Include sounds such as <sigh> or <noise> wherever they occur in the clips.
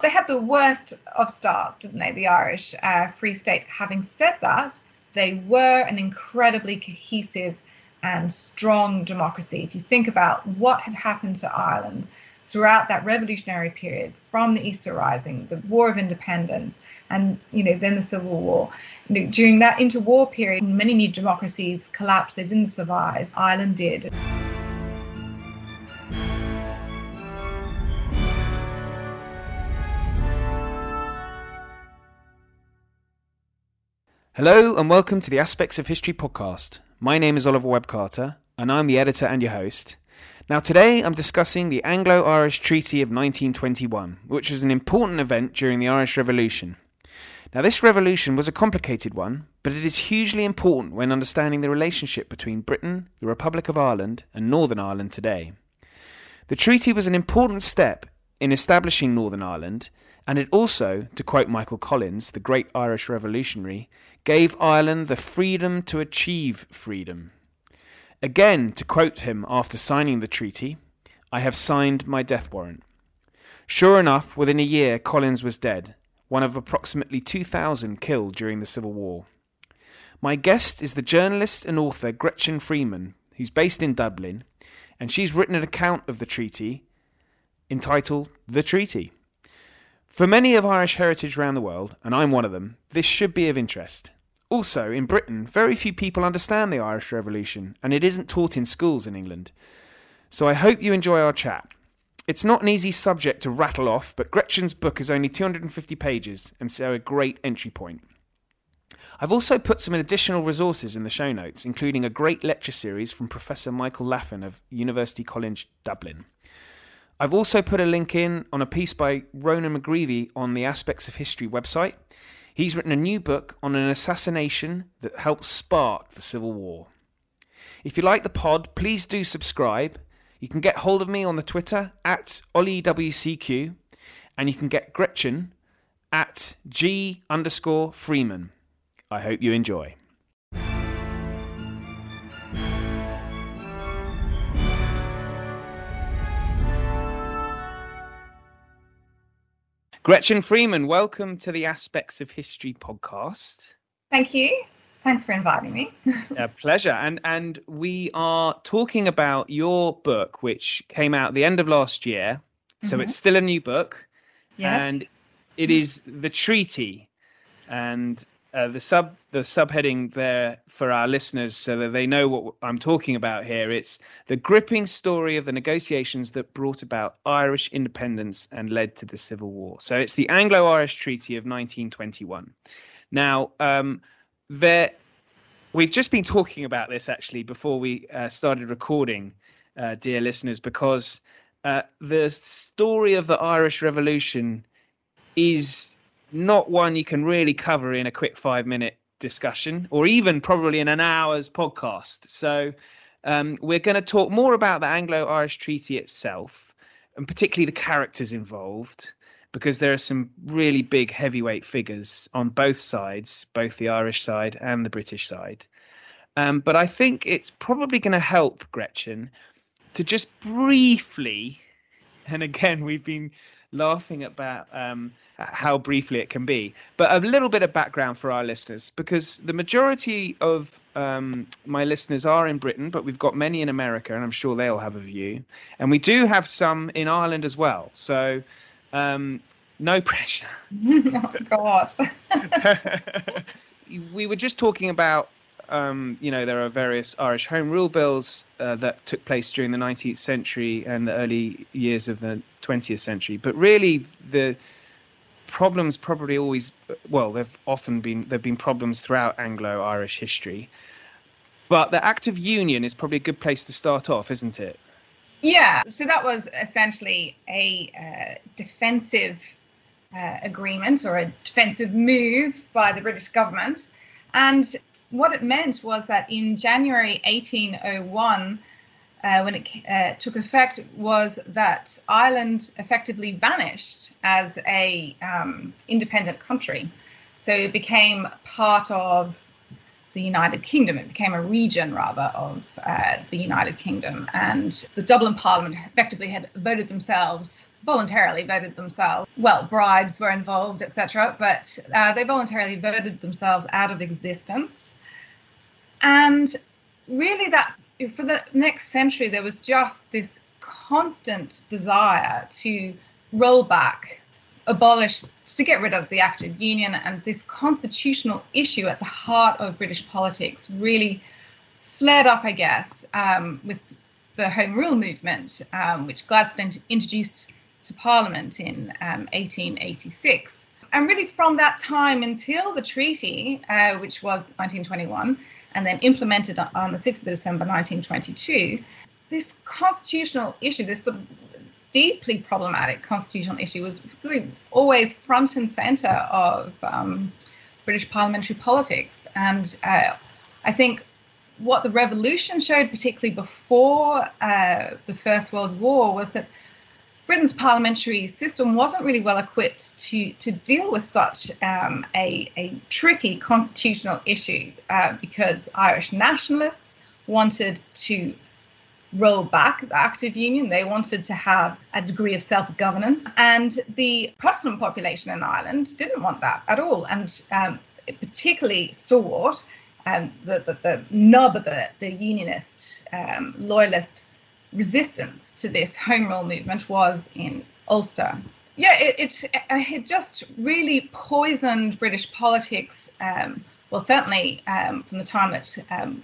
They had the worst of starts, didn't they, the Irish uh, Free State? Having said that, they were an incredibly cohesive and strong democracy. If you think about what had happened to Ireland throughout that revolutionary period, from the Easter Rising, the War of Independence, and you know then the Civil War. You know, during that interwar period, many new democracies collapsed. They didn't survive. Ireland did. Hello and welcome to the Aspects of History podcast. My name is Oliver Webb Carter and I'm the editor and your host. Now, today I'm discussing the Anglo Irish Treaty of 1921, which was an important event during the Irish Revolution. Now, this revolution was a complicated one, but it is hugely important when understanding the relationship between Britain, the Republic of Ireland, and Northern Ireland today. The treaty was an important step in establishing Northern Ireland, and it also, to quote Michael Collins, the great Irish revolutionary, gave Ireland the freedom to achieve freedom. Again, to quote him after signing the treaty, I have signed my death warrant. Sure enough, within a year, Collins was dead, one of approximately 2,000 killed during the Civil War. My guest is the journalist and author Gretchen Friemann, who's based in Dublin, and she's written an account of the treaty entitled The Treaty. For many of Irish heritage around the world, and I'm one of them, this should be of interest. Also, in Britain, very few people understand the Irish Revolution, and it isn't taught in schools in England. So I hope you enjoy our chat. It's not an easy subject to rattle off, but Gretchen's book is only 250 pages, and so a great entry point. I've also put some additional resources in the show notes, including a great lecture series from Professor Michael Laffan of University College Dublin. I've also put a link in on a piece by Ronan McGreevy on the Aspects of History website. He's written a new book on an assassination that helped spark the Civil War. If you like the pod, please do subscribe. You can get hold of me on the Twitter at OllieWCQ, and you can get Gretchen at G underscore Friemann. I hope you enjoy. Gretchen Friemann, welcome to the Aspects of History podcast. Thank you. Thanks for inviting me. <laughs> A pleasure. And and we are talking about your book, which came out the end of last year. So mm-hmm. it's still a new book. Yes. And it is The Treaty. And uh, the sub the subheading there for our listeners so that they know what I'm talking about here. It's the gripping story of the negotiations that brought about Irish independence and led to the Civil War. So it's the Anglo-Irish Treaty of 1921. Now, um, there we've just been talking about this actually before we uh, started recording, uh, dear listeners, because uh, the story of the Irish Revolution is not one you can really cover in a quick five minute discussion or even probably in an hour's podcast. So um, we're going to talk more about the Anglo Irish Treaty itself and particularly the characters involved because there are some really big heavyweight figures on both sides, both the Irish side and the British side. Um, but I think it's probably going to help Gretchen to just briefly, and again, we've been laughing about um, how briefly it can be. But a little bit of background for our listeners, because the majority of um, my listeners are in Britain, but we've got many in America, and I'm sure they'll have a view. And we do have some in Ireland as well. So um, no <laughs> pressure. <laughs> oh, God. <laughs> we were just talking about um, you know, there are various Irish Home Rule bills uh, that took place during the 19th century and the early years of the 20th century. But really, the problems probably always well they've often been there've been problems throughout Anglo-Irish history. But the Act of Union is probably a good place to start off isn't it? Yeah. So that was essentially a uh, defensive uh, agreement or a defensive move by the British government. And what it meant was that in January 1801 uh, when it uh, took effect was that Ireland effectively vanished as a um, independent country. So it became part of the United Kingdom. It became a region, rather, of uh, the United Kingdom. And the Dublin Parliament effectively had voted themselves voluntarily voted themselves. Well, bribes were involved, etc., but uh, they voluntarily voted themselves out of existence. And really, that for the next century, there was just this constant desire to roll back, abolish, to get rid of the Act of Union, and this constitutional issue at the heart of British politics really flared up, I guess, um, with the Home Rule movement, um, which Gladstone introduced to Parliament in um, 1886. And really, from that time until the treaty, uh, which was 1921, and then implemented on the 6th of December 1922, this constitutional issue, this sort of deeply problematic constitutional issue, was really always front and center of um, British parliamentary politics. And uh, I think what the revolution showed, particularly before uh, the First World War, was that Britain's parliamentary system wasn't really well equipped to to deal with such um, a, a tricky constitutional issue uh, because Irish nationalists wanted to roll back the Act of Union. They wanted to have a degree of self governance. And the Protestant population in Ireland didn't want that at all. And um, particularly stalwart, um, the, the, the, nub of the, the unionist, um, loyalist resistance to this home rule movement was in Ulster. Yeah, it, it, it just really poisoned British politics. Um, well, certainly um, from the time that um,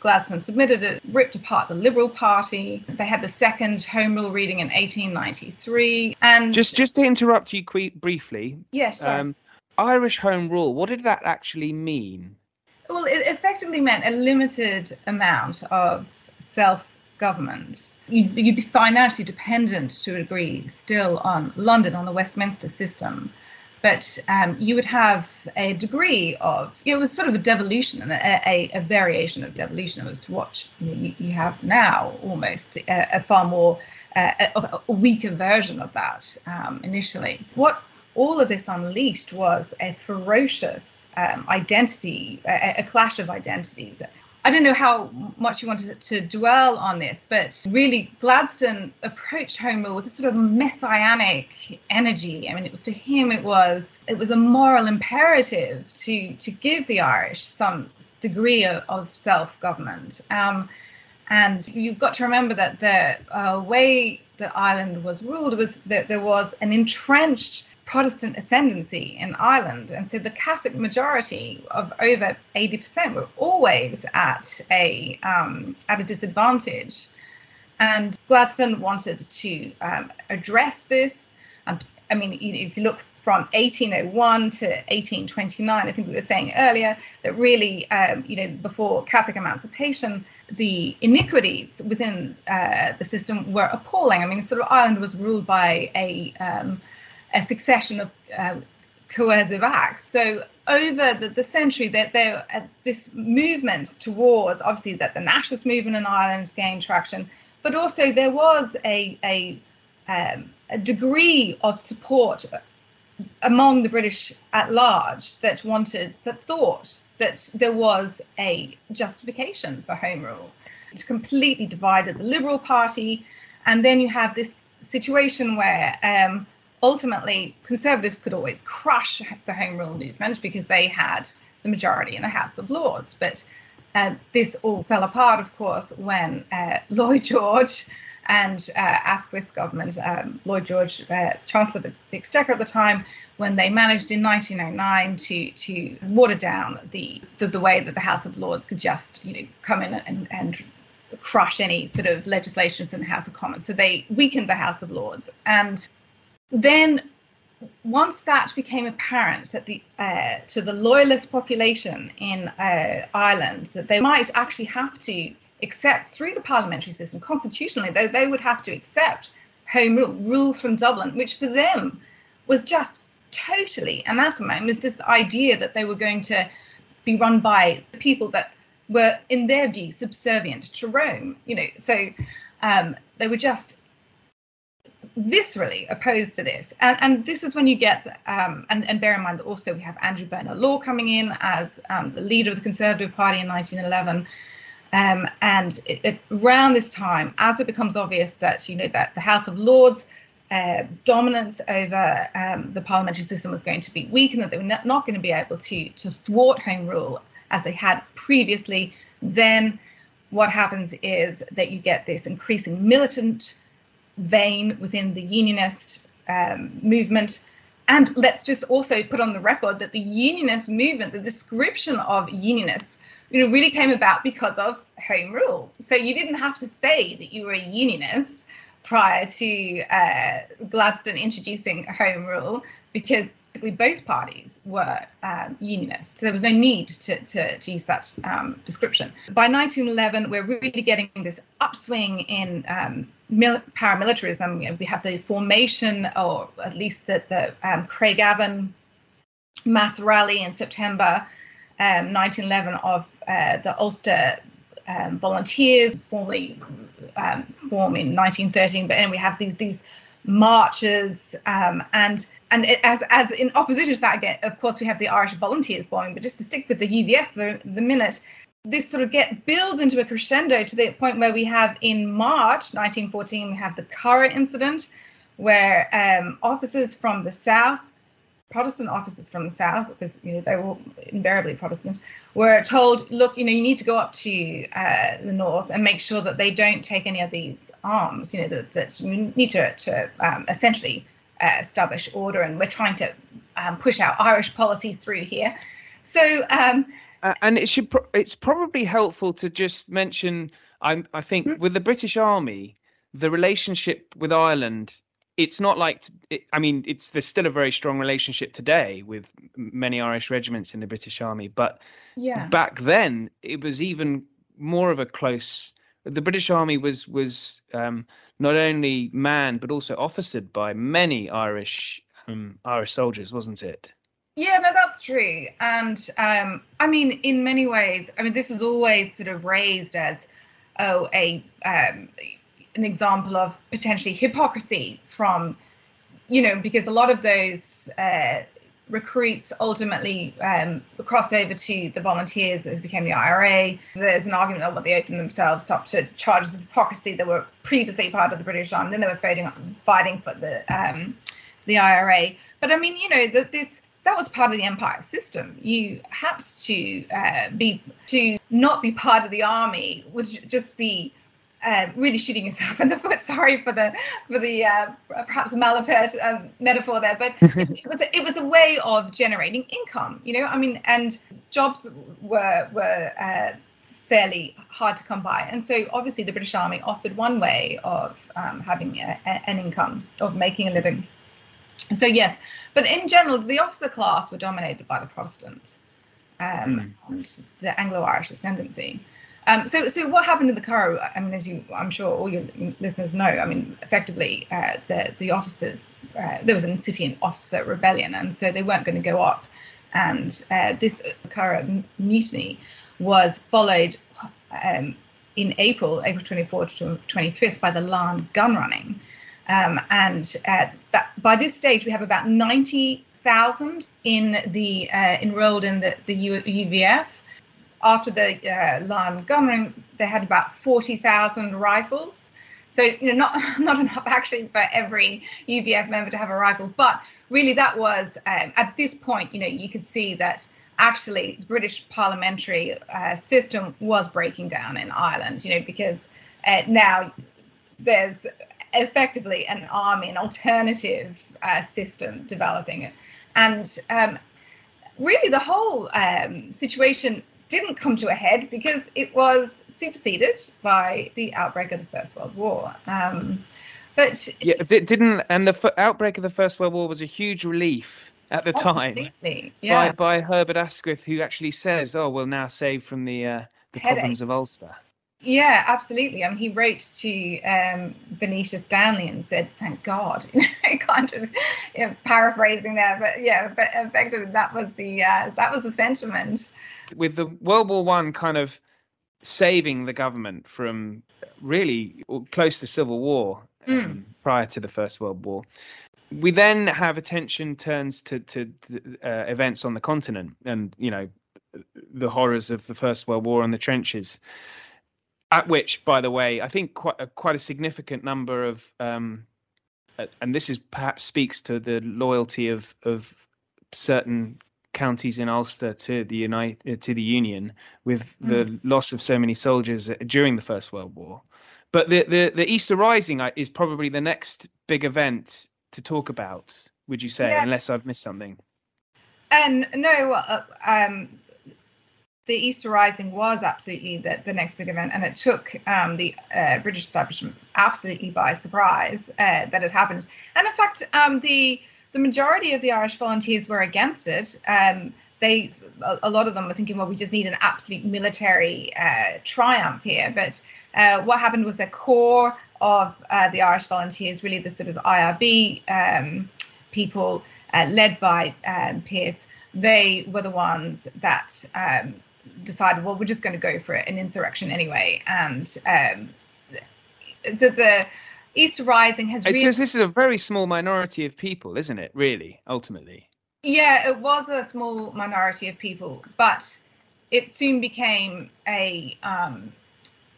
Gladstone submitted it, ripped apart the Liberal Party. They had the second Home Rule reading in 1893. And just just to interrupt you briefly. Yes. Um, Irish Home Rule. What did that actually mean? Well, it effectively meant a limited amount of self government. You'd, you'd be financially dependent to a degree still on London, on the Westminster system. But um, you would have a degree of, it was sort of a devolution and a, a, a variation of devolution as to what you, you have now, almost a, a far more, uh, a, weaker version of that um, initially. What all of this unleashed was a ferocious um, identity, a, clash of identities. I don't know how much you wanted to dwell on this, but really Gladstone approached Home Rule with a sort of messianic energy. I mean, for him, it was it was a moral imperative to to give the Irish some degree of, of self government. Um, and you've got to remember that the uh, way that Ireland was ruled was that there was an entrenched Protestant ascendancy in Ireland. And so the Catholic majority of over 80% were always at a, um, at a disadvantage. And Gladstone wanted to um, address this. Um, I mean, if you look from 1801 to 1829, I think we were saying earlier that really, um, you know, before Catholic emancipation, the iniquities within uh, the system were appalling. I mean, sort of Ireland was ruled by a um, a succession of uh, coercive acts. So over the, the century, that there, uh, this movement towards obviously that the nationalist movement in Ireland gained traction, but also there was a a, um, a degree of support among the British at large that wanted that thought that there was a justification for Home Rule. It completely divided the Liberal Party, and then you have this situation where um, ultimately conservatives could always crush the home rule movement because they had the majority in the House of Lords. But uh, this all fell apart, of course, when uh, <laughs> Lloyd George and uh, Asquith's government, um, Lloyd George, uh, Chancellor of the Exchequer at the time, when they managed in 1909 to to water down the, the, the way that the House of Lords could just you know come in and, and crush any sort of legislation from the House of Commons. So they weakened the House of Lords and then once that became apparent that the uh, to the loyalist population in uh, Ireland that they might actually have to accept through the parliamentary system constitutionally they, they would have to accept home rule rule from Dublin which for them was just totally anathema. It was this idea that they were going to be run by people that were in their view subservient to Rome you know. So um, they were just viscerally opposed to this. And, and this is when you get, um, and, and, bear in mind that also we have Andrew Bonar Law coming in as um, the leader of the Conservative Party in 1911. Um, and it, it, around this time, as it becomes obvious that you know that the House of Lords uh, dominance over um, the parliamentary system was going to be weak and that they were not, not going to be able to, to thwart Home Rule as they had previously, then what happens is that you get this increasing militant vein within the unionist um, movement. And let's just also put on the record that the unionist movement, the description of unionist, you know, really came about because of Home Rule. So you didn't have to say that you were a unionist prior to uh, Gladstone introducing Home Rule because both parties were um, unionists. So there was no need to, to, to use that um, description. By 1911, we're really getting this upswing in um, mil- paramilitarism. You know, we have the formation, or at least the, the um, Craigavon mass rally in September 1911 um, of uh, the Ulster um, volunteers, formally formed in 1913. But then we have these these marches um, and and it, as as in opposition to that again of course we have the irish volunteers forming but just to stick with the uvf for the minute this sort of get builds into a crescendo to the point where we have in march 1914 we have the curragh incident where um, officers from the south Protestant officers from the south, because you know they were invariably Protestant, were told, look, you know, you need to go up to uh, the north and make sure that they don't take any of these arms. You know, that, that you need to, to um, essentially uh, establish order, and we're trying to um, push our Irish policy through here. So. Um, uh, and it should. Pro- it's probably helpful to just mention. I, I think mm-hmm. with the British Army, the relationship with Ireland it's not like it, I mean, it's there's still a very strong relationship today with many Irish regiments in the British Army, but yeah. back then it was even more of a close. The British Army was was um, not only manned but also officered by many Irish um, Irish soldiers, wasn't it? Yeah, no, that's true. And um, I mean, in many ways, I mean, this is always sort of raised as, oh, a um, an example of potentially hypocrisy from, you know, because a lot of those uh, recruits ultimately um, crossed over to the volunteers that became the IRA. There's an argument of what they opened themselves up to charges of hypocrisy that were previously part of the British Army. Then they were fighting, fighting for the um, the IRA. But I mean, you know, that this that was part of the empire system. You had to uh, be to not be part of the army would just be uh, really shooting yourself <laughs> in the foot. Sorry for the for the uh, perhaps malapert um, metaphor there, but it, <laughs> it, was a, it was a way of generating income. You know, I mean, and jobs were were uh, fairly hard to come by, and so obviously the British Army offered one way of um, having a, a, an income, of making a living. So yes, but in general, the officer class were dominated by the Protestants um, mm. and the Anglo-Irish ascendancy. Um, so, so what happened in the Curragh? I mean, as you, I'm sure all your listeners know. I mean, effectively, uh, the the officers uh, there was an incipient officer rebellion, and so they weren't going to go up. And uh, this Curragh mutiny was followed um, in April, April 24th to 25th, by the Larne gun running. Um, and uh, that, by this stage, we have about 90,000 in the uh, enrolled in the, the U- UVF after the uh, gunnery, they had about 40,000 rifles. So, you know, not <laughs> not enough actually for every UVF member to have a rifle, but really that was um, at this point, you know, you could see that actually the British parliamentary uh, system was breaking down in Ireland, you know, because uh, now there's effectively an army, an alternative uh, system developing, it. and um, really the whole um, situation didn't come to a head because it was superseded by the outbreak of the First World War. Um, but yeah, it didn't, and the f- outbreak of the First World War was a huge relief at the time yeah. by, by Herbert Asquith, who actually says, "Oh, we'll now save from the uh, the Headache. problems of Ulster." Yeah, absolutely. I mean, he wrote to um, Venetia Stanley and said, "Thank God," <laughs> you know, kind of you know, paraphrasing there, but yeah, but effectively that was the uh, that was the sentiment. With the World War One kind of saving the government from really close to civil war um, mm. prior to the First World War, we then have attention turns to to uh, events on the continent, and you know the horrors of the First World War and the trenches at which, by the way, I think quite a, quite a significant number of um, and this is perhaps speaks to the loyalty of of certain counties in Ulster to the United to the Union with the mm. loss of so many soldiers during the First World War. But the, the, the Easter Rising is probably the next big event to talk about. Would you say, yeah. unless I've missed something? And no, uh, um, the Easter Rising was absolutely the, the next big event, and it took um, the uh, British establishment absolutely by surprise uh, that it happened. And in fact, um, the the majority of the Irish volunteers were against it. Um, they, a, a, lot of them were thinking, well, we just need an absolute military uh, triumph here. But uh, what happened was the core of uh, the Irish volunteers, really the sort of IRB um, people uh, led by um, Pearse, they were the ones that um, decided, well, we're just going to go for an insurrection anyway. And um, the, the Easter Rising has. It really, this is a very small minority of people, isn't it? Really, ultimately. Yeah, it was a small minority of people, but it soon became a um,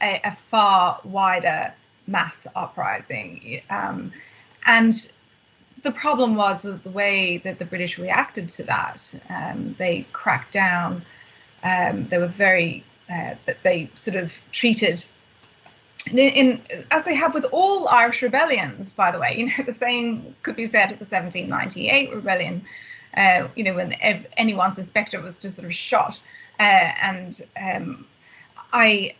a, a, far wider mass uprising. Um, and the problem was that the way that the British reacted to that. Um, they cracked down. Um, they were very uh, they sort of treated in, in, as they have with all Irish rebellions, by the way, you know, <laughs> the same could be said of the 1798 rebellion, uh, you know, when anyone suspected was just sort of shot. Uh, and um, I,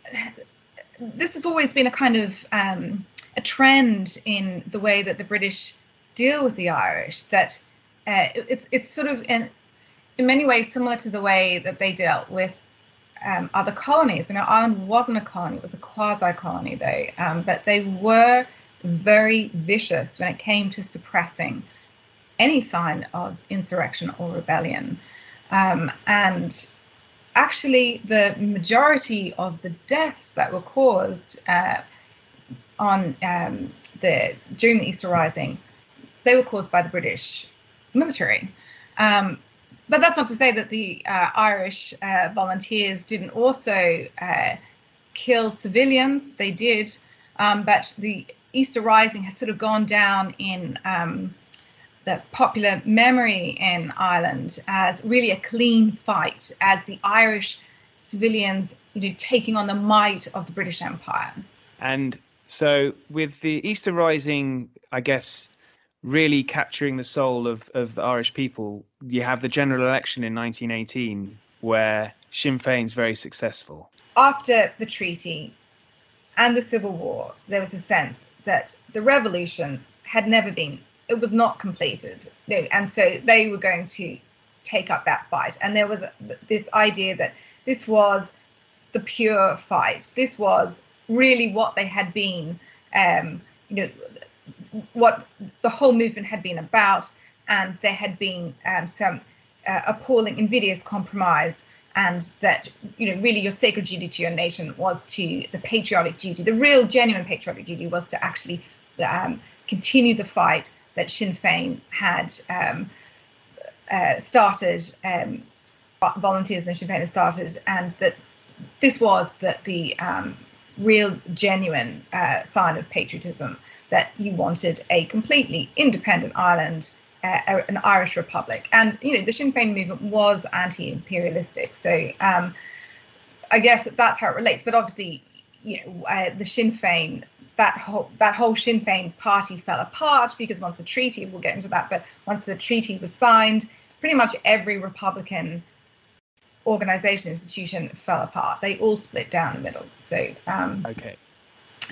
this has always been a kind of um, a trend in the way that the British deal with the Irish, that uh, it's, it's sort of in, in many ways similar to the way that they dealt with um, other colonies. You know, Ireland wasn't a colony; it was a quasi-colony, though. Um, but they were very vicious when it came to suppressing any sign of insurrection or rebellion. Um, and actually, the majority of the deaths that were caused uh, on um, the during the Easter Rising, they were caused by the British military. Um, but that's not to say that the uh, Irish uh, volunteers didn't also uh, kill civilians. They did, um, but the Easter Rising has sort of gone down in um, the popular memory in Ireland as really a clean fight, as the Irish civilians, you know, taking on the might of the British Empire. And so, with the Easter Rising, I guess really capturing the soul of, of the Irish people, you have the general election in 1918 where Sinn Féin's very successful. After the treaty and the Civil War, there was a sense that the revolution had never been, it was not completed. And so they were going to take up that fight. And there was this idea that this was the pure fight. This was really what they had been, um, you know, what the whole movement had been about, and there had been um, some uh, appalling, invidious compromise, and that you know really your sacred duty to your nation was to the patriotic duty. The real, genuine patriotic duty was to actually um, continue the fight that Sinn Féin had um, uh, started. Um, volunteers in Sinn Féin had started, and that this was that the um, real, genuine uh, sign of patriotism that you wanted a completely independent Ireland, uh, an Irish republic. And, you know, the Sinn Féin movement was anti imperialistic. So um, I guess that's how it relates. But obviously, you know, uh, the Sinn Féin, that whole that whole Sinn Féin party fell apart because once the treaty, we'll get into that, but once the treaty was signed, pretty much every Republican organization institution fell apart. They all split down the middle. So um, okay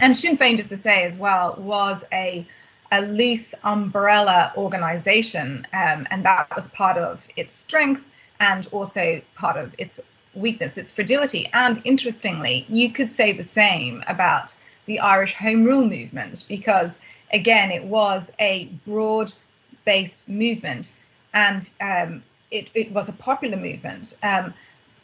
and Sinn Féin, just to say as well, was a a loose umbrella organization, um, and that was part of its strength and also part of its weakness, its fragility. And interestingly, you could say the same about the Irish Home Rule movement because, again, it was a broad based movement and um, it, it, was a popular movement. Um,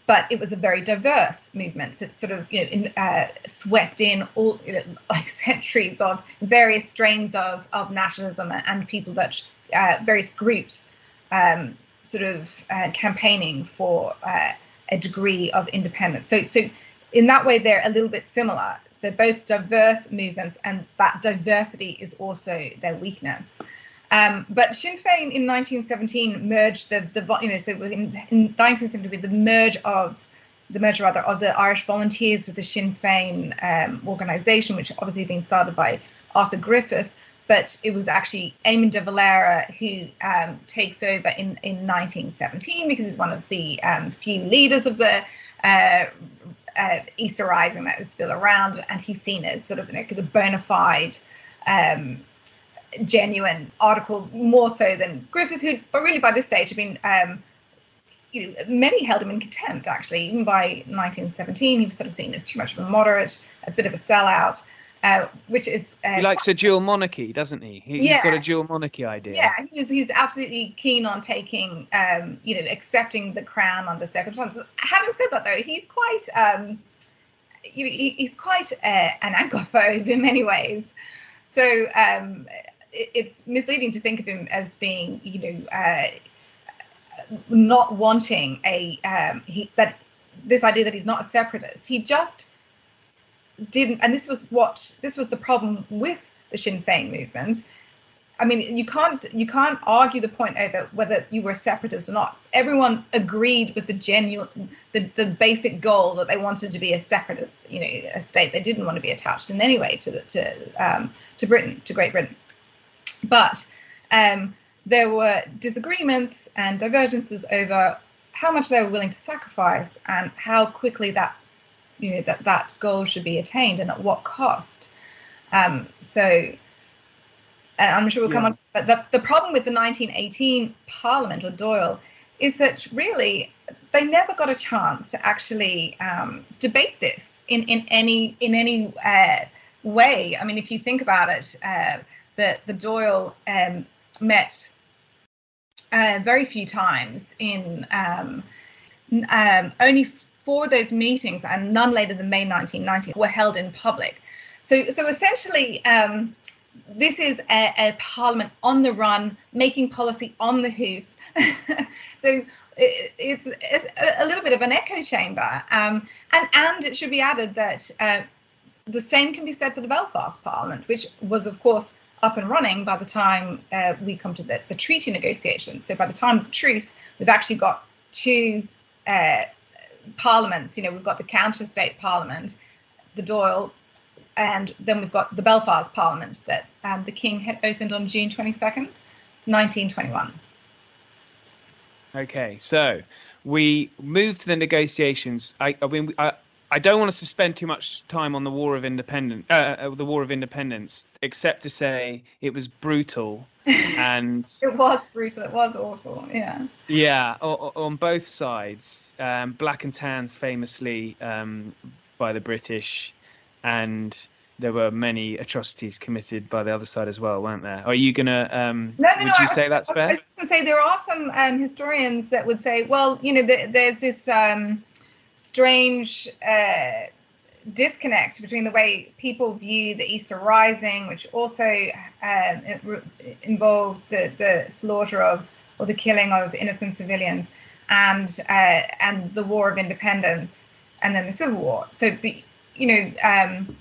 but it was a very diverse movement. So it sort of, you know, in, uh, swept in all you know, <laughs> like centuries of various strains of of nationalism and people that uh, various groups um, sort of uh, campaigning for uh, a degree of independence. So so in that way, they're a little bit similar. they're both diverse movements, and that diversity is also their weakness. Um, but Sinn Féin in 1917 merged the, the you know, so in, in 1970 the merge of the merger rather of the Irish Volunteers with the Sinn Féin um, organisation, which obviously had been started by Arthur Griffith, but it was actually Eamon de Valera who um, takes over in, in 1917 because he's one of the um, few leaders of the uh, uh, Easter Rising that is still around, and he's seen as sort of you know, the bona fide. Um, genuine article more so than Griffith, who, but really by this stage had been um, you know, many held him in contempt, actually. Even by 1917, he was sort of seen as too much of a moderate, a bit of a sellout, uh, which is. Uh, he likes a dual monarchy, doesn't he? he yeah. He's got a dual monarchy idea. Yeah, he's, he's absolutely keen on taking, um, you know, accepting the crown under circumstances. Having said that, though, he's quite. Um, you know, he, he's quite uh, an Anglophobe in many ways. So um, it's misleading to think of him as being, you know, uh, not wanting a um, he that this idea that he's not a separatist. He just didn't, and this was what this was the problem with the Sinn Féin movement. I mean, you can't you can't argue the point over whether you were a separatist or not. Everyone agreed with the genuine the, the basic goal that they wanted to be a separatist, you know, a state. They didn't want to be attached in any way to the, to um, to Britain, to Great Britain. But um, there were disagreements and divergences over how much they were willing to sacrifice and how quickly that you know that that goal should be attained and at what cost. Um, so, and I'm sure we'll come yeah. on. But the the problem with the 1918 Parliament or Dáil is that really they never got a chance to actually um, debate this in in any in any uh, way. I mean, if you think about it, uh, the the Dáil um, met uh, very few times in um, um, only four of those meetings and none later than May 1990 were held in public. So, so essentially, um, this is a, a, parliament on the run, making policy on the hoof. <laughs> so it, it's, it's, a little bit of an echo chamber. Um, and, and it should be added that uh, the same can be said for the Belfast Parliament, which was, of course, up and running by the time uh, we come to the, the, treaty negotiations. So by the time of truce, we've actually got two uh, parliaments. You know, we've got the counter state parliament, the Dáil, and then we've got the Belfast Parliament that um, the King had opened on June 22nd, 1921. Okay, so we move to the negotiations. I, I mean, I, I don't want to spend too much time on the War of Independence, uh, uh, the War of Independence, except to say it was brutal, <laughs> and it was brutal. It was awful. Yeah. Yeah, on both sides. Um, black and tans, famously um, by the British, and there were many atrocities committed by the other side as well, weren't there? Are you gonna? Um, no, no, would no, you I, say that's fair? I was going to say there are some um, historians that would say, well, you know, the, there's this. Strange uh, disconnect between the way people view the Easter Rising, which also um, involved the, the slaughter of or the killing of innocent civilians, and uh, and the War of Independence, and then the Civil War. So, you know, um,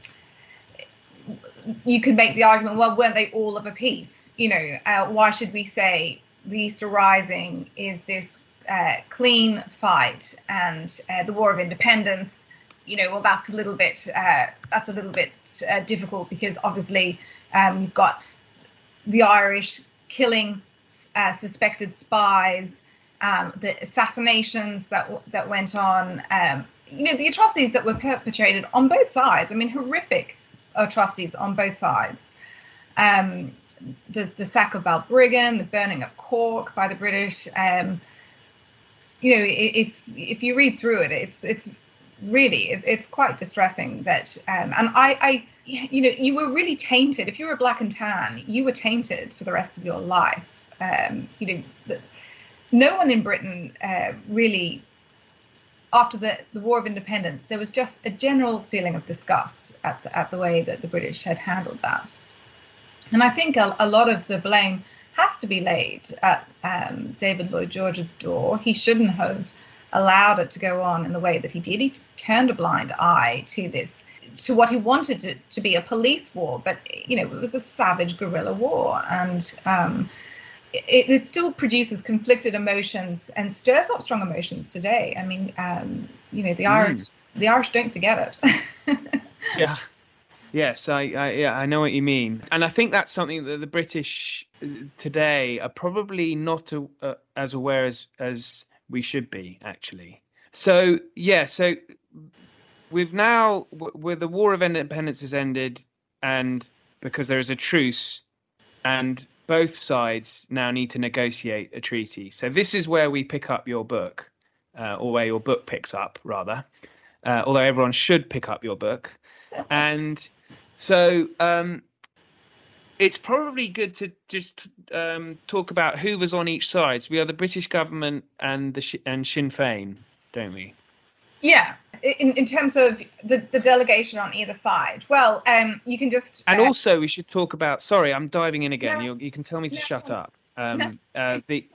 you could make the argument, well, weren't they all of a piece? You know, uh, why should we say the Easter Rising is this uh, clean fight and uh, the War of Independence, you know, well, that's a little bit uh, that's a little bit uh, difficult because obviously um, you've got the Irish killing uh, suspected spies, um, the assassinations that that went on, um, you know, the atrocities that were perpetrated on both sides. I mean, horrific atrocities on both sides. Um, the, the sack of Balbriggan, the burning of Cork by the British. Um, you know, if if you read through it, it's it's really it, it's quite distressing that um, and I, I you know you were really tainted. If you were black and tan you were tainted for the rest of your life. Um, you know no one in britain uh, really after the, the war of independence there was just a general feeling of disgust at the, at the way that the british had handled that. And i think a, a lot of the blame has to be laid at um, David Lloyd George's door. He shouldn't have allowed it to go on in the way that he did. He turned a blind eye to this to what he wanted to, to be a police war, but you know it was a savage guerrilla war, and um, it, it, still produces conflicted emotions and stirs up strong emotions today. I mean, um, you know, the Irish, mm. the Irish don't forget it. <laughs> yeah. Yes, I, I, yeah I know what you mean, and I think that's something that the British today are probably not a, uh, as aware as as we should be actually. So yeah, so we've now where the War of Independence has ended, and because there is a truce, and both sides now need to negotiate a treaty. So this is where we pick up your book, uh, or where your book picks up rather. Uh, although everyone should pick up your book, and so um, it's probably good to just um, talk about who was on each side. So we are the British government and the and Sinn Féin, don't we? Yeah, in, in terms of the, the delegation on either side. Well, um, you can just. And uh, also, we should talk about. Sorry, I'm diving in again. No, you, you can tell me to no, shut up. <laughs> Um, no. uh, the,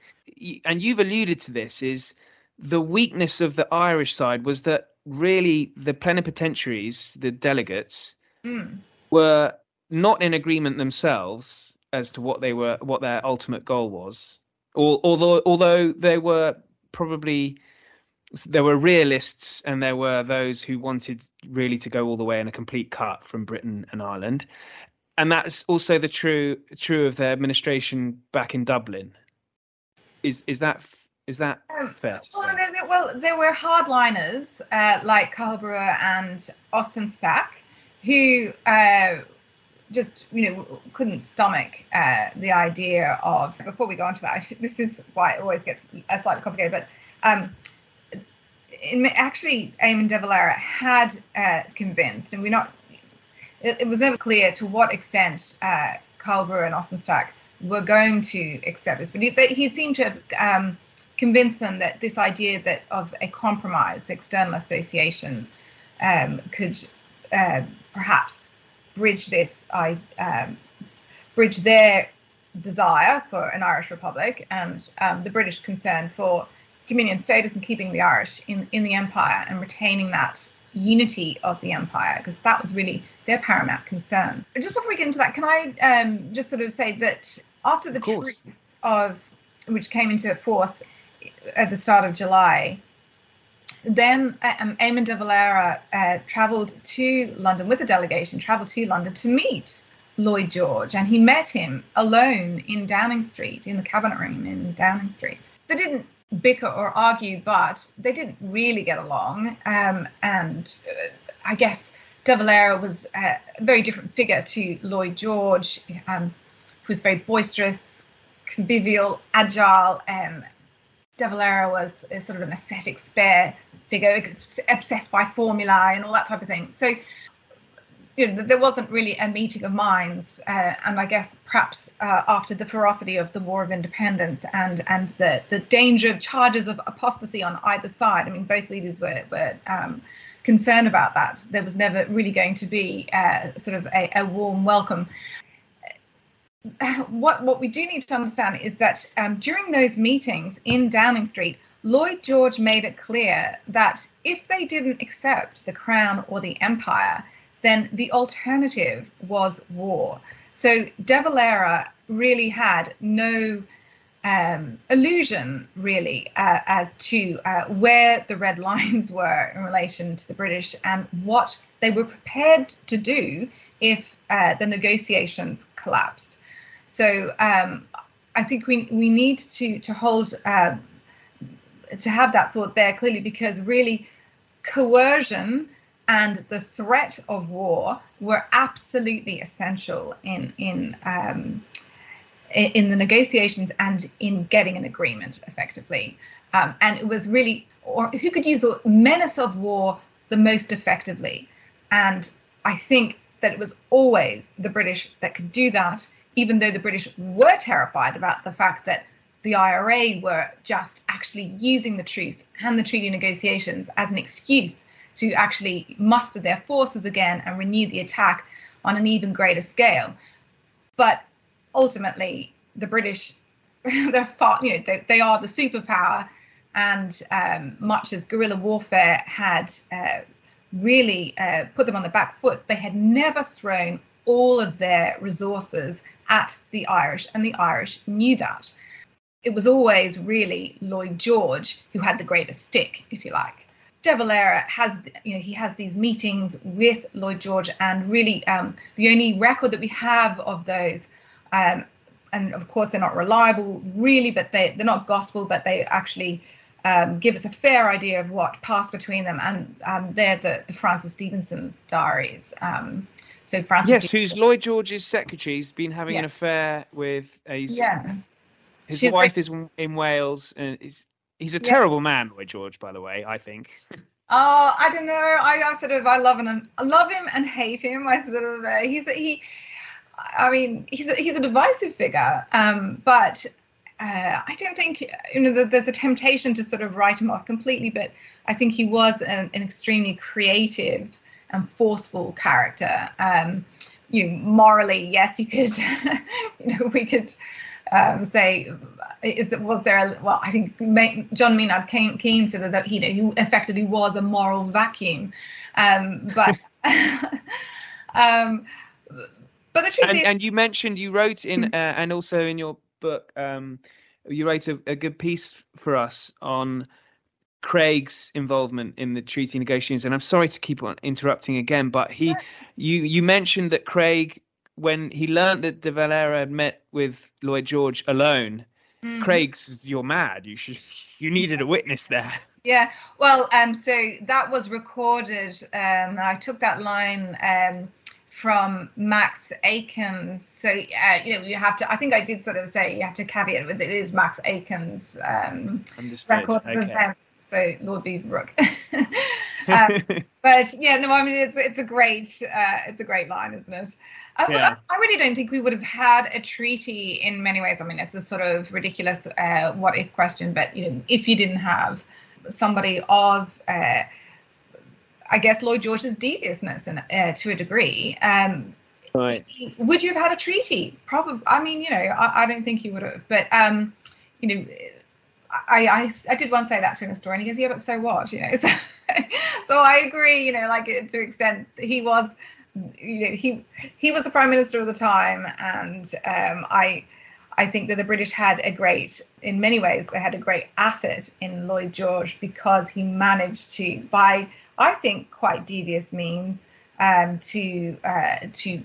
and you've alluded to this is the weakness of the Irish side was that really the plenipotentiaries, the delegates, mm. Were not in agreement themselves as to what they were, what their ultimate goal was. Although, although they were probably there were realists and there were those who wanted really to go all the way in a complete cut from Britain and Ireland. And that's also the true true of their administration back in Dublin. Is is that is that fair to well, say? Well, there were hardliners uh, like Cathal Brugha and Austin Stack who uh, just you know couldn't stomach uh, the idea of. Before we go on to that, <laughs> this is why it always gets slightly complicated, but. Um, actually Eamon de Valera had uh, convinced, and we're not. It, it, was never clear to what extent uh, and Austin Stack were going to accept this, but he, he seemed to have um, convinced them that this idea that of a compromise, external association, um, could uh, perhaps bridge this, I um, bridge their desire for an Irish Republic and um, the British concern for Dominion status and keeping the Irish in, in the empire and retaining that unity of the empire because that was really their paramount concern. But just before we get into that, can I um, just sort of say that after the truce of which came into force at the start of July, then um, Eamon de Valera uh, travelled to London with a delegation, travelled to London to meet Lloyd George, and he met him alone in Downing Street, in the cabinet room in Downing Street. They didn't bicker or argue, but they didn't really get along. Um, and uh, I guess De Valera was a very different figure to Lloyd George, um, who was very boisterous, convivial, agile. Um, De Valera was a sort of an ascetic, spare figure, obsessed by formulae and all that type of thing. So you know, there wasn't really a meeting of minds, uh, and I guess perhaps uh, after the ferocity of the War of Independence and and the the danger of charges of apostasy on either side. I mean, both leaders were were um, concerned about that. There was never really going to be uh, sort of a, a, warm welcome. <sighs> What what we do need to understand is that um, during those meetings in Downing Street, Lloyd George made it clear that if they didn't accept the crown or the empire then the alternative was war. So De Valera really had no um, illusion, really, uh, as to uh, where the red <laughs> lines were in relation to the British and what they were prepared to do if uh, the negotiations collapsed. So um, I think we we need to to hold uh, to have that thought there clearly because really coercion and the threat of war were absolutely essential in in um, in the negotiations and in getting an agreement effectively. Um, and it was really, or who could use the menace of war the most effectively? And I think that it was always the British that could do that, even though the British were terrified about the fact that the IRA were just actually using the truce and the treaty negotiations as an excuse to actually muster their forces again and renew the attack on an even greater scale. But ultimately, the British, <laughs> they're far, you know, they, they are the superpower, and um, much as guerrilla warfare had uh, really uh, put them on the back foot. They had never thrown all of their resources at the Irish, and the Irish knew that. It was always really Lloyd George who had the greatest stick, if you like. De Valera has, you know, he has these meetings with Lloyd George, and really um, the only record that we have of those, um, and of course they're not reliable, really, but they they're not gospel, but they actually um, give us a fair idea of what passed between them, and um, they're the, the Frances Stevenson's diaries. So Frances. Yes, who's Lloyd George's secretary? He's been having yeah. an affair with a. Yeah. His She's wife like, is in Wales, and he's he's a yeah. terrible man, Lloyd George. By the way, I think. <laughs> Oh, I don't know. I, I sort of I love him. I love him and hate him. I sort of uh, he's he. I mean, he's a, he's a divisive figure, um, but uh, I don't think you know there's a temptation to sort of write him off completely, but I think he was an, an extremely creative and forceful character. Um, you know, morally, yes, you could, <laughs> you know, we could um, say, is that was there? A, well, I think John Maynard Keynes said that you know he effectively was a moral vacuum, um, but. <laughs> <laughs> um, but the truth and, is, and you mentioned you wrote in hmm. uh, and also in your book, um, you wrote a, a, good piece for us on Craig's involvement in the treaty negotiations. And I'm sorry to keep on interrupting again, but he, you, you mentioned that Craig, when he learned that De Valera had met with Lloyd George alone, mm-hmm. Craig's, you're mad. You should, <laughs> you needed a witness there. Yeah, well, um, so that was recorded. Um, I took that line um, from Max Aitken's. So uh, you know you have to. I think I did sort of say you have to caveat with it is Max Aitken's um, record okay. So Lord Beaverbrook. <laughs> <laughs> um, but yeah, no, I mean it's it's a great uh, it's a great line, isn't it? I, yeah. I, really don't think we would have had a treaty in many ways. I mean, it's a sort of ridiculous uh, what if question, but you know, if you didn't have somebody of uh, I guess Lloyd George's deviousness in, uh, to a degree. Um, right. Would you have had a treaty? Probably. I mean, you know, I, I don't think you would have. But um, you know, I, I I did once say that to him in a story, and he goes, "Yeah, but so what?" You know. <laughs> So, so I agree. You know, like to extent, he was. You know, he he was the prime minister of the time, and um, I I think that the British had a great, in many ways, they had a great asset in Lloyd George because he managed to, by I think quite devious means, um, to uh, to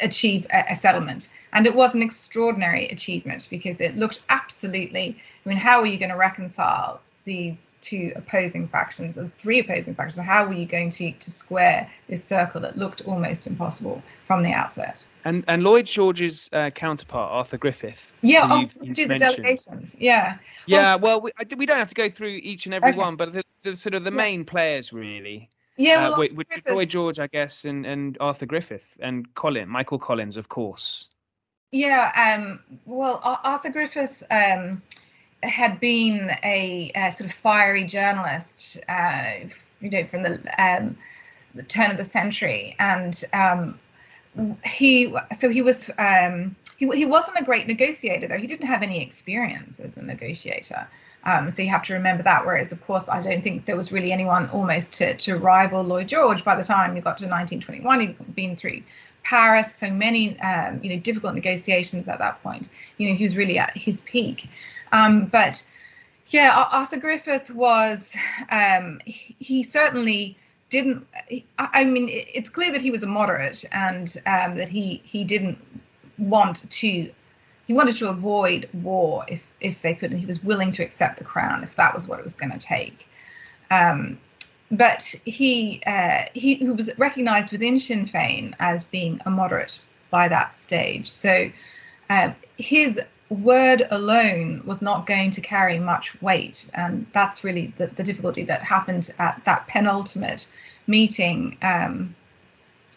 achieve a, a, settlement. And it was an extraordinary achievement because it looked absolutely. I mean, how are you going to reconcile these two opposing factions or three opposing factions. How were you going to to square this circle that looked almost impossible from the outset? And and Lloyd George's uh, counterpart Arthur Griffith. Yeah, you've, you've the delegations. Yeah. Yeah. Well, well we, we, don't have to go through each and every okay. one, but the, the, sort of the yeah. main players really. Yeah, uh, well, uh, which, Lloyd George, I guess, and, and Arthur Griffith and Colin, Michael Collins, of course. Yeah. Um. Well, Arthur Griffith. Um had been a, a sort of fiery journalist, uh, you know, from the, um, the, turn of the century, and um, he so he was um, he he wasn't a great negotiator though. He didn't have any experience as a negotiator. Um, so you have to remember that. Whereas, of course, I don't think there was really anyone almost to, to rival Lloyd George by the time you got to 1921. He'd been through Paris, so many um, you know difficult negotiations at that point. You know, he was really at his peak. Um, but yeah, Arthur Griffith was, um, he, he, certainly didn't, I mean, it's clear that he was a moderate and um, that he, he didn't want to, he wanted to avoid war if, if they could, and he was willing to accept the crown if that was what it was going to take. Um, but he, uh, he, he was recognized within Sinn Féin as being a moderate by that stage. So um, his word alone was not going to carry much weight. And that's really the, the difficulty that happened at that penultimate meeting. Um,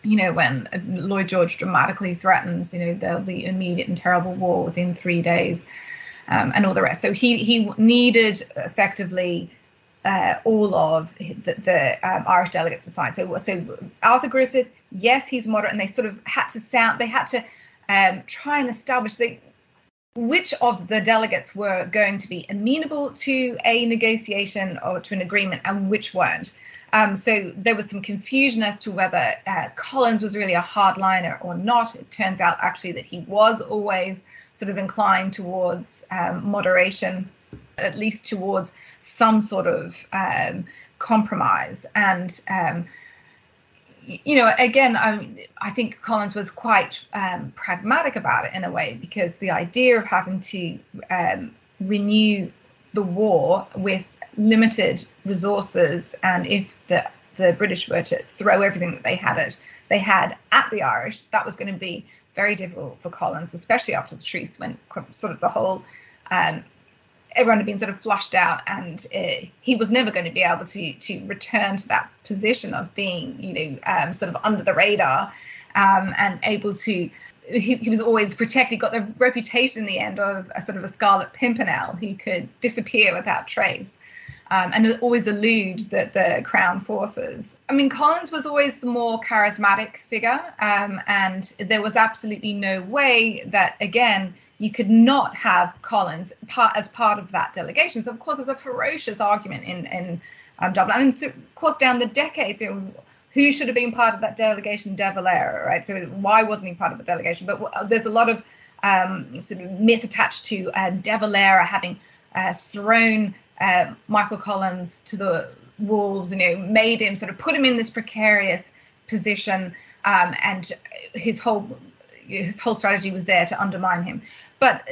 you know, when Lloyd George dramatically threatens, you know, there'll be immediate and terrible war within three days, um, and all the rest. So he he needed effectively uh, all of the, the um, Irish delegates to sign. So so Arthur Griffith, yes, he's moderate, and they sort of had to sound, they had to um, try and establish they which of the delegates were going to be amenable to a negotiation or to an agreement and which weren't. Um, so there was some confusion as to whether uh, Collins was really a hardliner or not. It turns out actually that he was always sort of inclined towards um, moderation, at least towards some sort of um, compromise. And um, you know, again, I, I think Collins was quite um, pragmatic about it in a way because the idea of having to um, renew the war with limited resources, and if the the British were to throw everything that they had at they had at the Irish, that was going to be very difficult for Collins, especially after the truce, when sort of the whole um, everyone had been sort of flushed out, and uh, he was never going to be able to to return to that position of being, you know, um, sort of under the radar um, and able to. He, he, was always protected. Got the reputation in the end of a sort of a Scarlet Pimpernel who could disappear without trace. Um, and always elude the, the crown forces. I mean, Collins was always the more charismatic figure, um, and there was absolutely no way that, again, you could not have Collins part, as part of that delegation. So, of course, there's a ferocious argument in, in um, Dublin. And, of course, down the decades, you know, who should have been part of that delegation? De Valera, right? So, why wasn't he part of the delegation? But there's a lot of um, sort of myth attached to uh, De Valera having uh, thrown uh, Michael Collins to the wolves, you know, made him sort of put him in this precarious position. Um, and his whole his whole strategy was there to undermine him. But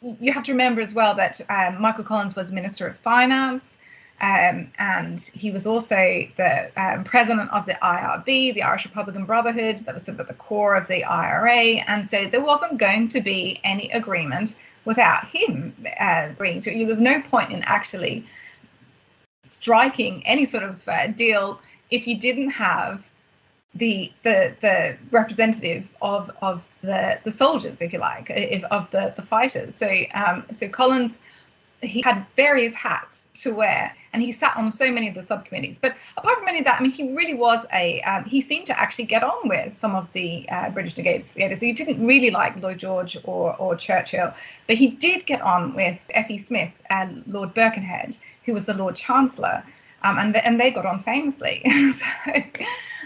you have to remember as well that um, Michael Collins was Minister of Finance. Um, and he was also the um, president of the IRB, the Irish Republican Brotherhood, that was sort of at the core of the IRA. And so there wasn't going to be any agreement without him uh, agreeing to it. There was no point in actually striking any sort of uh, deal if you didn't have the the the representative of of the the soldiers, if you like, if, of the the fighters. So um, so Collins he had various hats to wear, and he sat on so many of the subcommittees. But apart from any of that, I mean, he really was a um, he seemed to actually get on with some of the uh, British negotiators. So he didn't really like Lloyd George or or Churchill, but he did get on with F.E. Smith and Lord Birkenhead, who was the Lord Chancellor. Um, and, and they got on famously. <laughs> so,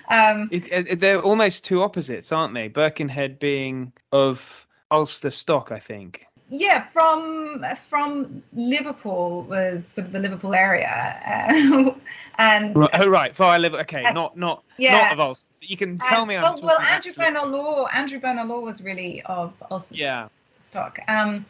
um, it, it, they're almost two opposites, aren't they? Birkenhead being of Ulster stock, I think. Yeah, from from Liverpool was sort of the Liverpool area, uh, <laughs> and right, oh right, via Liverpool. Okay, and, not not yeah. not of Ulster. So you can tell and, me. I'm well, well, Andrew Bonar Law, Andrew Bonar Law was really of Ulster yeah. stock. Um,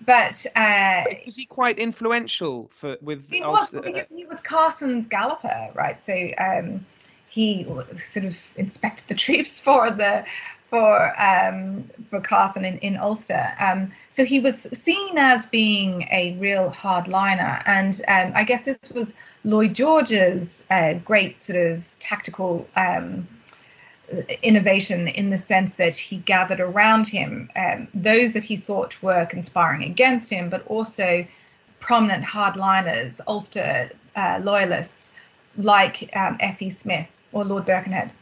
but uh, was he quite influential for with he Ulster? Was, he was Carson's galloper, right? So um, he sort of inspected the troops <laughs> for the for um, for Carson in, in Ulster. Um, so he was seen as being a real hardliner, and um, I guess this was Lloyd George's uh, great sort of tactical um, innovation in the sense that he gathered around him um, those that he thought were conspiring against him, but also prominent hardliners, Ulster uh, loyalists like um, F.E. Smith or Lord Birkenhead.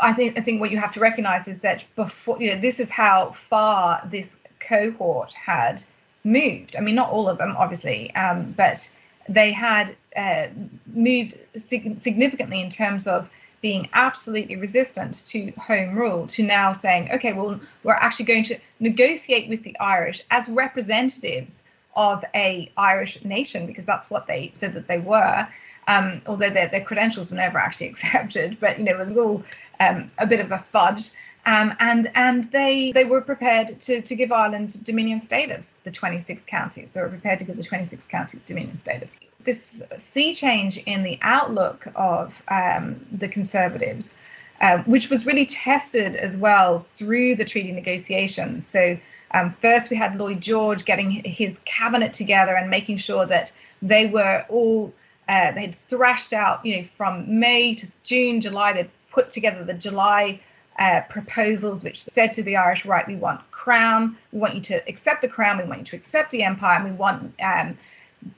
I think I think what you have to recognise is that before you know this is how far this cohort had moved. I mean, not all of them, obviously, um, but they had uh, moved sig- significantly in terms of being absolutely resistant to home rule to now saying, okay, well, we're actually going to negotiate with the Irish as representatives of a Irish nation because that's what they said that they were. Um, although their, their credentials were never actually <laughs> accepted, but you know it was all um, a bit of a fudge. Um, and and they they were prepared to, to give Ireland Dominion status, the 26 counties. They were prepared to give the 26 counties Dominion status. This sea change in the outlook of um, the Conservatives, uh, which was really tested as well through the treaty negotiations. So um, first we had Lloyd George getting his cabinet together and making sure that they were all uh, they had thrashed out, you know, from May to June, July. They'd put together the July uh, proposals which said to the Irish, right, we want crown, we want you to accept the crown, we want you to accept the empire, and we want um,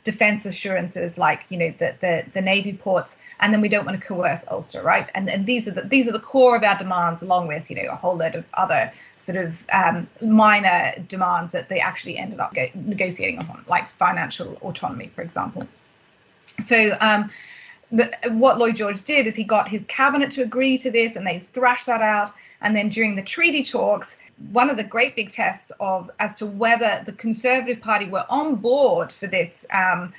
defense assurances like you know the, the the navy ports and then we don't want to coerce ulster right? And and these are the these are the core of our demands along with you know a whole load of other sort of um, minor demands that they actually ended up negotiating on like financial autonomy for example. So um, the, what Lloyd George did is he got his cabinet to agree to this, and they thrashed that out. And then during the treaty talks, one of the great big tests of as to whether the Conservative Party were on board for this um,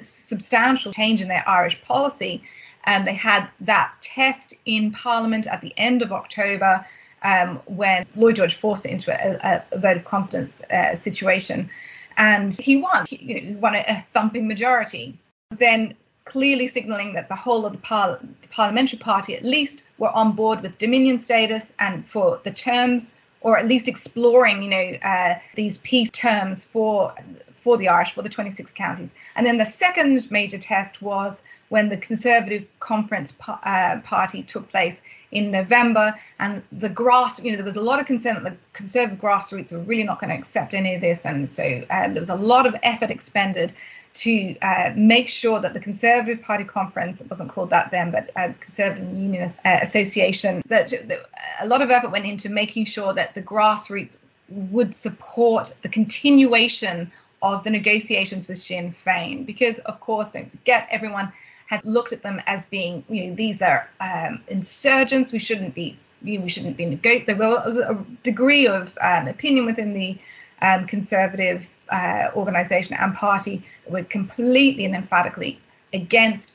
substantial change in their Irish policy. And they had that test in Parliament at the end of October um, when Lloyd George forced it into a, a, a vote of confidence uh, situation. And he won. He, you know, he won a, a, thumping majority. Then clearly signalling that the whole of the, par- the parliamentary party, at least, were on board with Dominion status and for the terms, or at least exploring, you know, uh, these peace terms for for the Irish, for the 26 counties. And then the second major test was when the Conservative Conference uh, Party took place in November, and the grass, you know, there was a lot of concern that the Conservative grassroots were really not going to accept any of this, and so um, there was a lot of effort expended to uh, make sure that the Conservative Party conference, it wasn't called that then, but uh, Conservative Unionist uh, Association, that, that, a lot of effort went into making sure that the grassroots would support the continuation of the negotiations with Sinn Féin, because of course, don't forget, everyone had looked at them as being, you know, these are um, insurgents. We shouldn't be, you know, we shouldn't be negotiating. There was a degree of um, opinion within the um, conservative uh, organisation and party were completely and emphatically against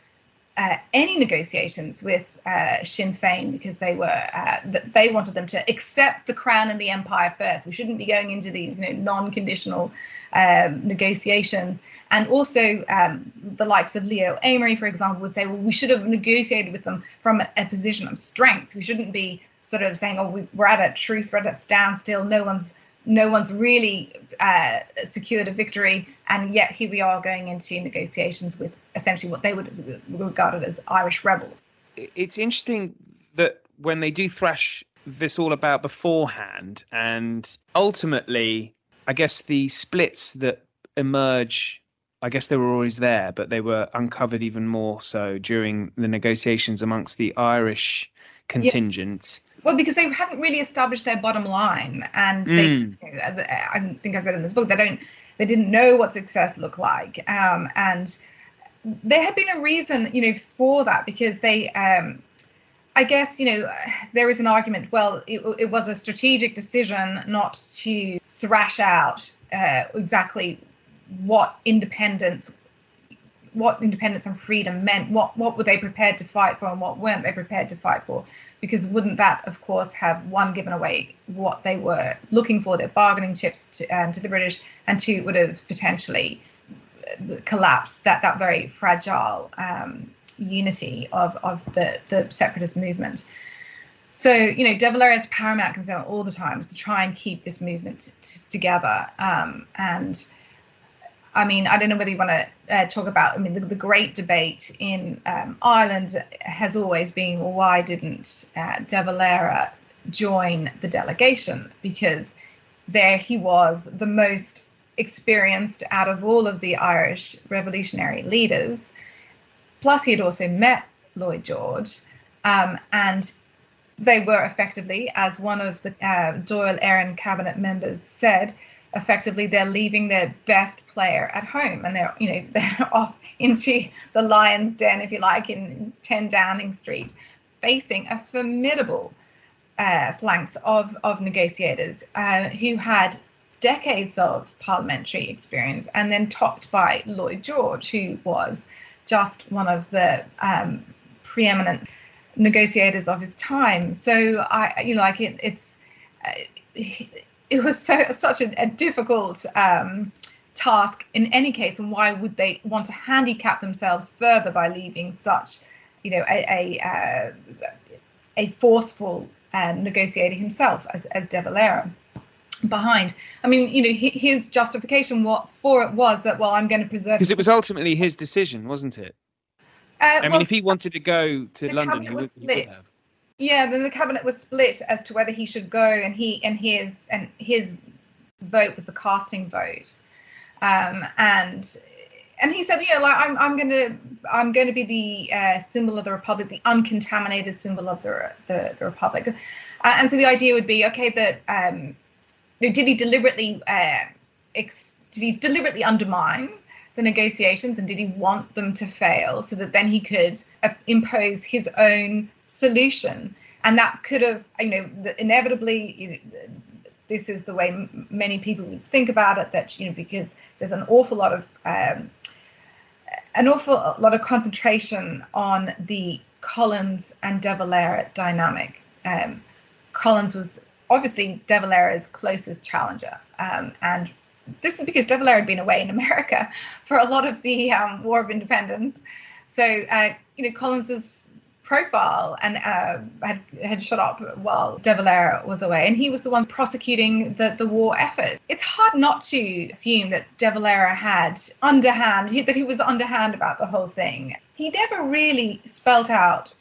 uh, any negotiations with uh, Sinn Féin because they were uh, they wanted them to accept the crown and the empire first. We shouldn't be going into these you know, non-conditional um, negotiations. And also um, the likes of Leo Amery, for example, would say, well, we should have negotiated with them from a, a position of strength. We shouldn't be sort of saying, oh, we, we're at a truce, we're at a standstill. No one's no one's really uh, secured a victory, and yet here we are going into negotiations with essentially what they would regard as Irish rebels. It's interesting that when they do thrash this all about beforehand, and ultimately, I guess the splits that emerge. I guess they were always there, but they were uncovered even more so during the negotiations amongst the Irish contingent. Well, because they hadn't really established their bottom line, and they, mm. you know, I think I said in this book, they don't, they didn't know what success looked like, um, and there had been a reason, you know, for that because they, um, I guess, you know, there is an argument. Well, it, it was a strategic decision not to thrash out uh, exactly what independence what independence and freedom meant. What what were they prepared to fight for, and what weren't they prepared to fight for? Because wouldn't that, of course, have one given away what they were looking for, their bargaining chips to, um, to the British, and two, would have potentially uh, collapsed that that very fragile um, unity of of the the separatist movement. So, you know, De Valera's paramount concern all the time is to try and keep this movement t- together. Um, and I mean, I don't know whether you want to uh, talk about. I mean, the, the great debate in um, Ireland has always been well, why didn't uh, De Valera join the delegation? Because there he was, the most experienced out of all of the Irish revolutionary leaders. Plus, he had also met Lloyd George, um, and they were effectively, as one of the uh, Dáil Éireann cabinet members said, effectively they're leaving their best player at home and they're you know <laughs> they're off into the lion's den if you like in 10 downing street facing a formidable uh, flanks of of negotiators uh, who had decades of parliamentary experience and then topped by lloyd george who was just one of the um, preeminent negotiators of his time. So i you know like it, it's uh, it was so such a, a difficult um, task in any case, and why would they want to handicap themselves further by leaving such, you know, a a, uh, a forceful um, negotiator himself as as De Valera behind. I mean, you know, his justification what for it was that well, I'm going to preserve because it was ultimately his decision, wasn't it? Uh, I mean, if he wanted to go to London, he would, he would have. Yeah, then the cabinet was split as to whether he should go, and he and his and his vote was the casting vote, um, and and he said, yeah, like I'm I'm gonna I'm going to be the uh, symbol of the republic, the uncontaminated symbol of the the, the republic, uh, and so the idea would be okay that um, did he deliberately uh, ex- did he deliberately undermine the negotiations and did he want them to fail so that then he could uh, impose his own solution? And that could have, you know, inevitably, you know, this is the way m- many people would think about it. That you know, because there's an awful lot of um, an awful lot of concentration on the Collins and De Valera dynamic. Um, Collins was obviously De Valera's closest challenger, um, and this is because De Valera had been away in America <laughs> for a lot of the um, War of Independence. So, uh, you know, Collins's profile and uh, had had shot up while De Valera was away, and he was the one prosecuting the, the war effort. It's hard not to assume that De Valera had underhand, that he was underhand about the whole thing. He never really spelt out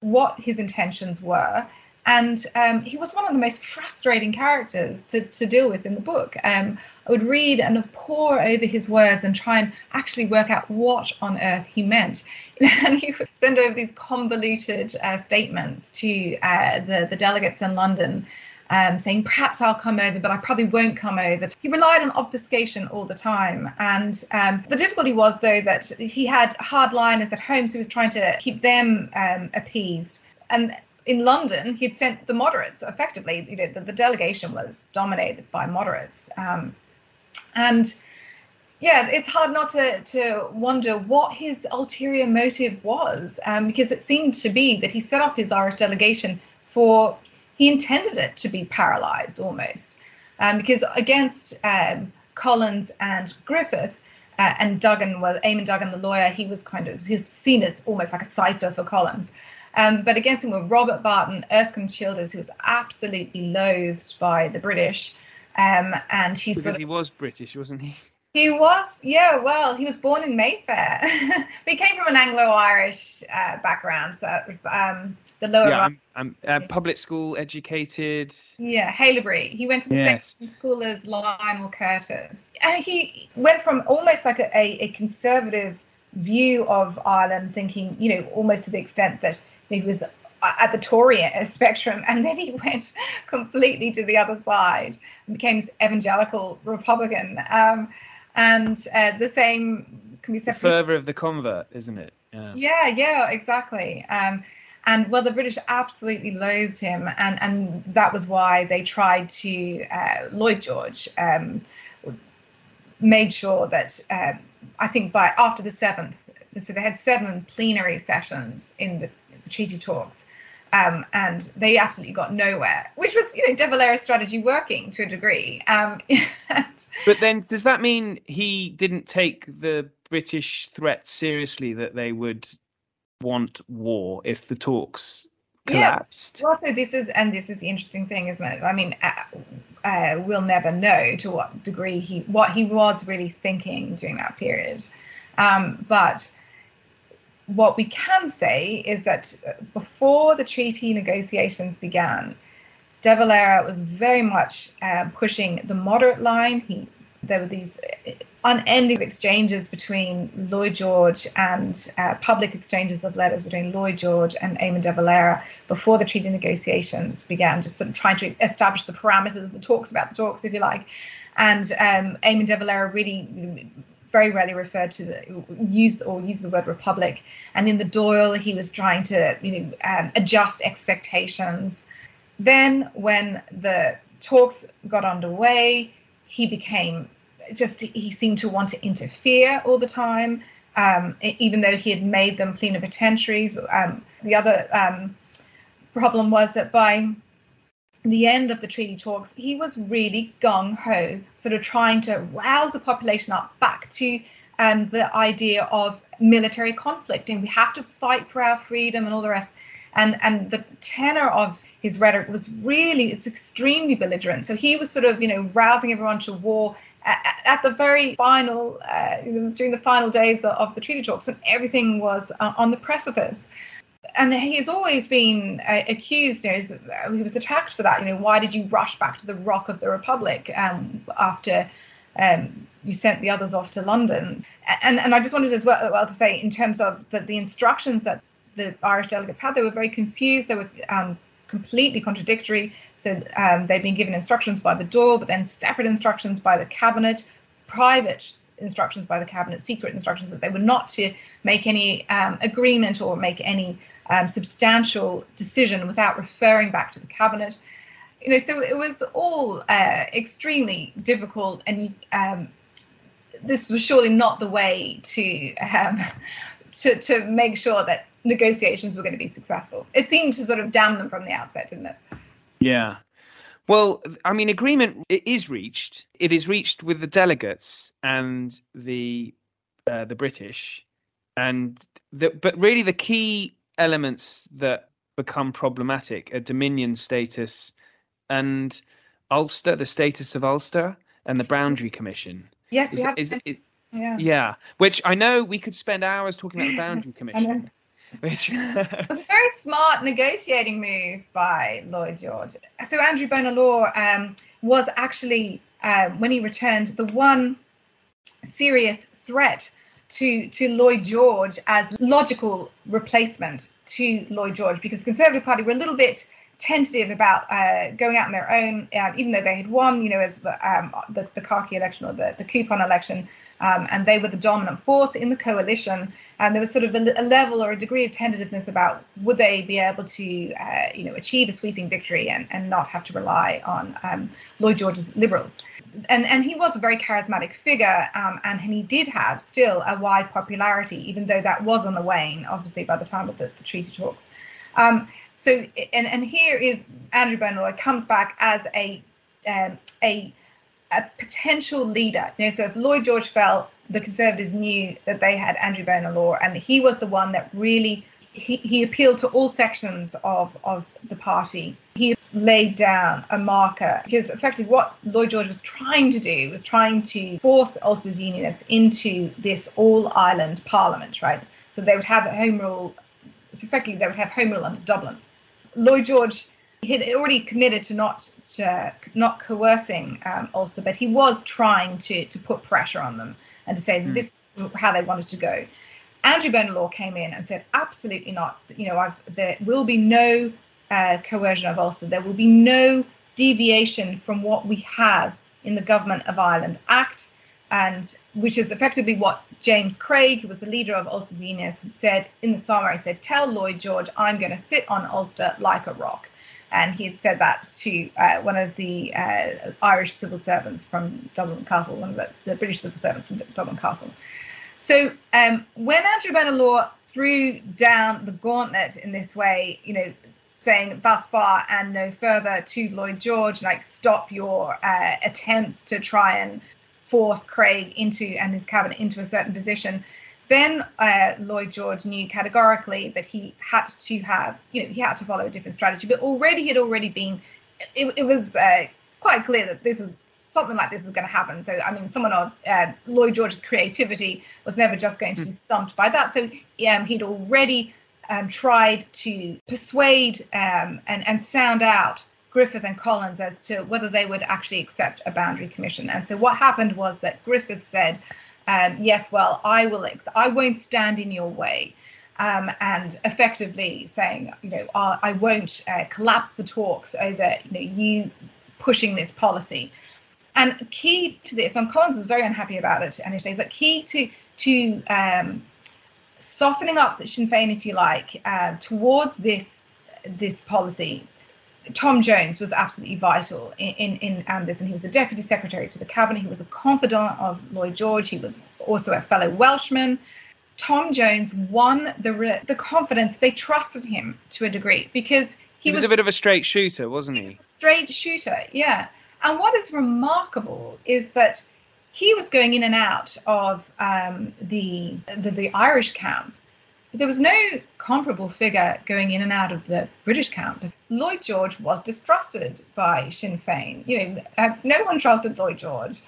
what his intentions were and um, he was one of the most frustrating characters to, to deal with in the book. Um, I would read and pore over his words and try and actually work out what on earth he meant. <laughs> and he would send over these convoluted uh, statements to uh, the, the delegates in London. Um, saying perhaps I'll come over, but I probably won't come over. He relied on obfuscation all the time, and um, the difficulty was though that he had hardliners at home, so he was trying to keep them um, appeased. And in London, he'd sent the moderates. Effectively, you know, the, the delegation was dominated by moderates, um, and yeah, it's hard not to to wonder what his ulterior motive was, um, because it seemed to be that he set up his Irish delegation for he intended it to be paralysed almost, um, because against um, Collins and Griffith. Uh, and Duggan was Eamon Duggan, the lawyer. He was kind of he's seen as almost like a cipher for Collins. Um, but against him were Robert Barton, Erskine Childers, who was absolutely loathed by the British. Um, and he because sort of, he was British, wasn't he? He was, yeah. Well, he was born in Mayfair. <laughs> he came from an Anglo-Irish uh, background, so um, the lower. Yeah, I'm, I'm uh, public school educated. Yeah, Haileybury. He went to the Yes. same school as Lionel Curtis. And he went from almost like a, a, a conservative view of Ireland, thinking, you know, almost to the extent that he was at the Tory spectrum, and then he went completely to the other side and became this evangelical Republican. Um, and uh, the same can be said for fervour of the convert, isn't it? Yeah. yeah, yeah, exactly. Um, and well, the British absolutely loathed him, and and that was why they tried to uh, Lloyd George um, made sure that uh, I think by after the seventh, so they had seven plenary sessions in the, the treaty talks. Um, and they absolutely got nowhere, which was, you know, De Valera's strategy working to a degree. Um, <laughs> But then, does that mean he didn't take the British threat seriously that they would want war if the talks Yeah. collapsed? Well, so this is, and this is the interesting thing, isn't it? I mean, uh, uh, we'll never know to what degree he, what he was really thinking during that period. Um, but what we can say is that uh, before the treaty negotiations began, De Valera was very much uh, pushing the moderate line. He, there were these uh, unending exchanges between Lloyd George and uh, public exchanges of letters between Lloyd George and Eamon de Valera before the treaty negotiations began, just sort of trying to establish the parameters, the talks about the talks, if you like. And um, Eamon de Valera really very rarely referred to the use or use the word republic. And in the Dáil, he was trying to you know um, adjust expectations. Then when the talks got underway, he became just he seemed to want to interfere all the time. Um, even though he had made them plenipotentiaries, um, the other um, problem was that by the end of the treaty talks, he was really gung ho, sort of trying to rouse the population up back to um, the idea of military conflict and we have to fight for our freedom and all the rest. And and the tenor of his rhetoric was really it's extremely belligerent. So he was sort of you know rousing everyone to war at, at the very final uh, during the final days of, the treaty talks when everything was uh, on the precipice and he has always been uh, accused. You know, uh, he was attacked for that. You know, why did you rush back to the Rock of the Republic um, after um, you sent the others off to London? And and I just wanted as well, well to say in terms of the, the instructions that the Irish delegates had, they were very confused. They were um, completely contradictory. So um, they'd been given instructions by the Dáil, but then separate instructions by the cabinet, private instructions by the cabinet, secret instructions that they were not to make any um, agreement or make any um, substantial decision without referring back to the cabinet. You know, so it was all uh, extremely difficult, and um, this was surely not the way to um, to to make sure that negotiations were going to be successful. It seemed to sort of damn them from the outset, didn't it? Yeah. Well, I mean, agreement is reached. It is reached with the delegates and the uh, the British, and the, but really the key elements that become problematic a Dominion status and Ulster, the status of Ulster, and the Boundary Commission. Yes, is, have, is, is, yeah. yeah, which I know we could spend hours talking about the Boundary <laughs> Commission. Which it was a very smart negotiating move by Lloyd George. So Andrew Bonar Law um, was actually, uh, when he returned, the one serious threat to to Lloyd George as logical replacement to Lloyd George because the Conservative Party were a little bit tentative about uh, going out on their own, uh, even though they had won, you know, as um, the, the khaki election or the, the coupon election, um, and they were the dominant force in the coalition. And there was sort of a, a level or a degree of tentativeness about would they be able to, uh, you know, achieve a sweeping victory and, and not have to rely on um, Lloyd George's Liberals. And and he was a very charismatic figure, um, and he did have still a wide popularity, even though that was on the wane, obviously by the time of the, the treaty talks. Um, so and and here is Andrew Law comes back as a um, a a potential leader. You know, so if Lloyd George fell, the Conservatives knew that they had Andrew Law, and he was the one that really he, he appealed to all sections of, of the party. He laid down a marker because effectively what Lloyd George was trying to do was trying to force Ulster's Unionists into this all Ireland parliament, right? So they would have home rule. Effectively, they would have home rule under Dublin. Lloyd George he had already committed to not to, not coercing um, Ulster, but he was trying to to put pressure on them and to say mm. this is how they wanted to go. Andrew Bonar Law came in and said, absolutely not. You know, I've, there will be no uh, coercion of Ulster. There will be no deviation from what we have in the Government of Ireland Act, and which is effectively what James Craig, who was the leader of Ulster Unionists, said in the summary. He said, "Tell Lloyd George I'm going to sit on Ulster like a rock." and he had said that to uh, one of the uh, Irish civil servants from Dublin Castle, one of the, the British civil servants from Dublin Castle. So um, when Andrew Bonar Law threw down the gauntlet in this way, you know, saying thus far and no further to Lloyd George, like stop your uh, attempts to try and force Craig into and his cabinet into a certain position, then uh, Lloyd George knew categorically that he had to have, you know, he had to follow a different strategy. But already had already been, it, it was uh, quite clear that this was something like this was going to happen. So I mean, someone of uh, Lloyd George's creativity was never just going to be stumped by that. So um, he'd already um, tried to persuade um, and and sound out Griffith and Collins as to whether they would actually accept a boundary commission. And so what happened was that Griffith said um, yes, well, I will, ex- I won't stand in your way. Um, and effectively saying, you know, I won't uh, collapse the talks over, you know, you pushing this policy. And key to this, and Collins was very unhappy about it initially, but key to to um, softening up Sinn Féin, if you like, uh, towards this this policy Tom Jones was absolutely vital in, in, in Anders, and he was the deputy secretary to the cabinet. He was a confidant of Lloyd George. He was also a fellow Welshman. Tom Jones won the the confidence. They trusted him to a degree because he, he was, was, a bit of a straight shooter, wasn't he? Straight shooter, yeah. And what is remarkable is that he was going in and out of um, the, the the Irish camp but there was no comparable figure going in and out of the British camp. Lloyd George was distrusted by Sinn Féin. You know, uh, no one trusted Lloyd George.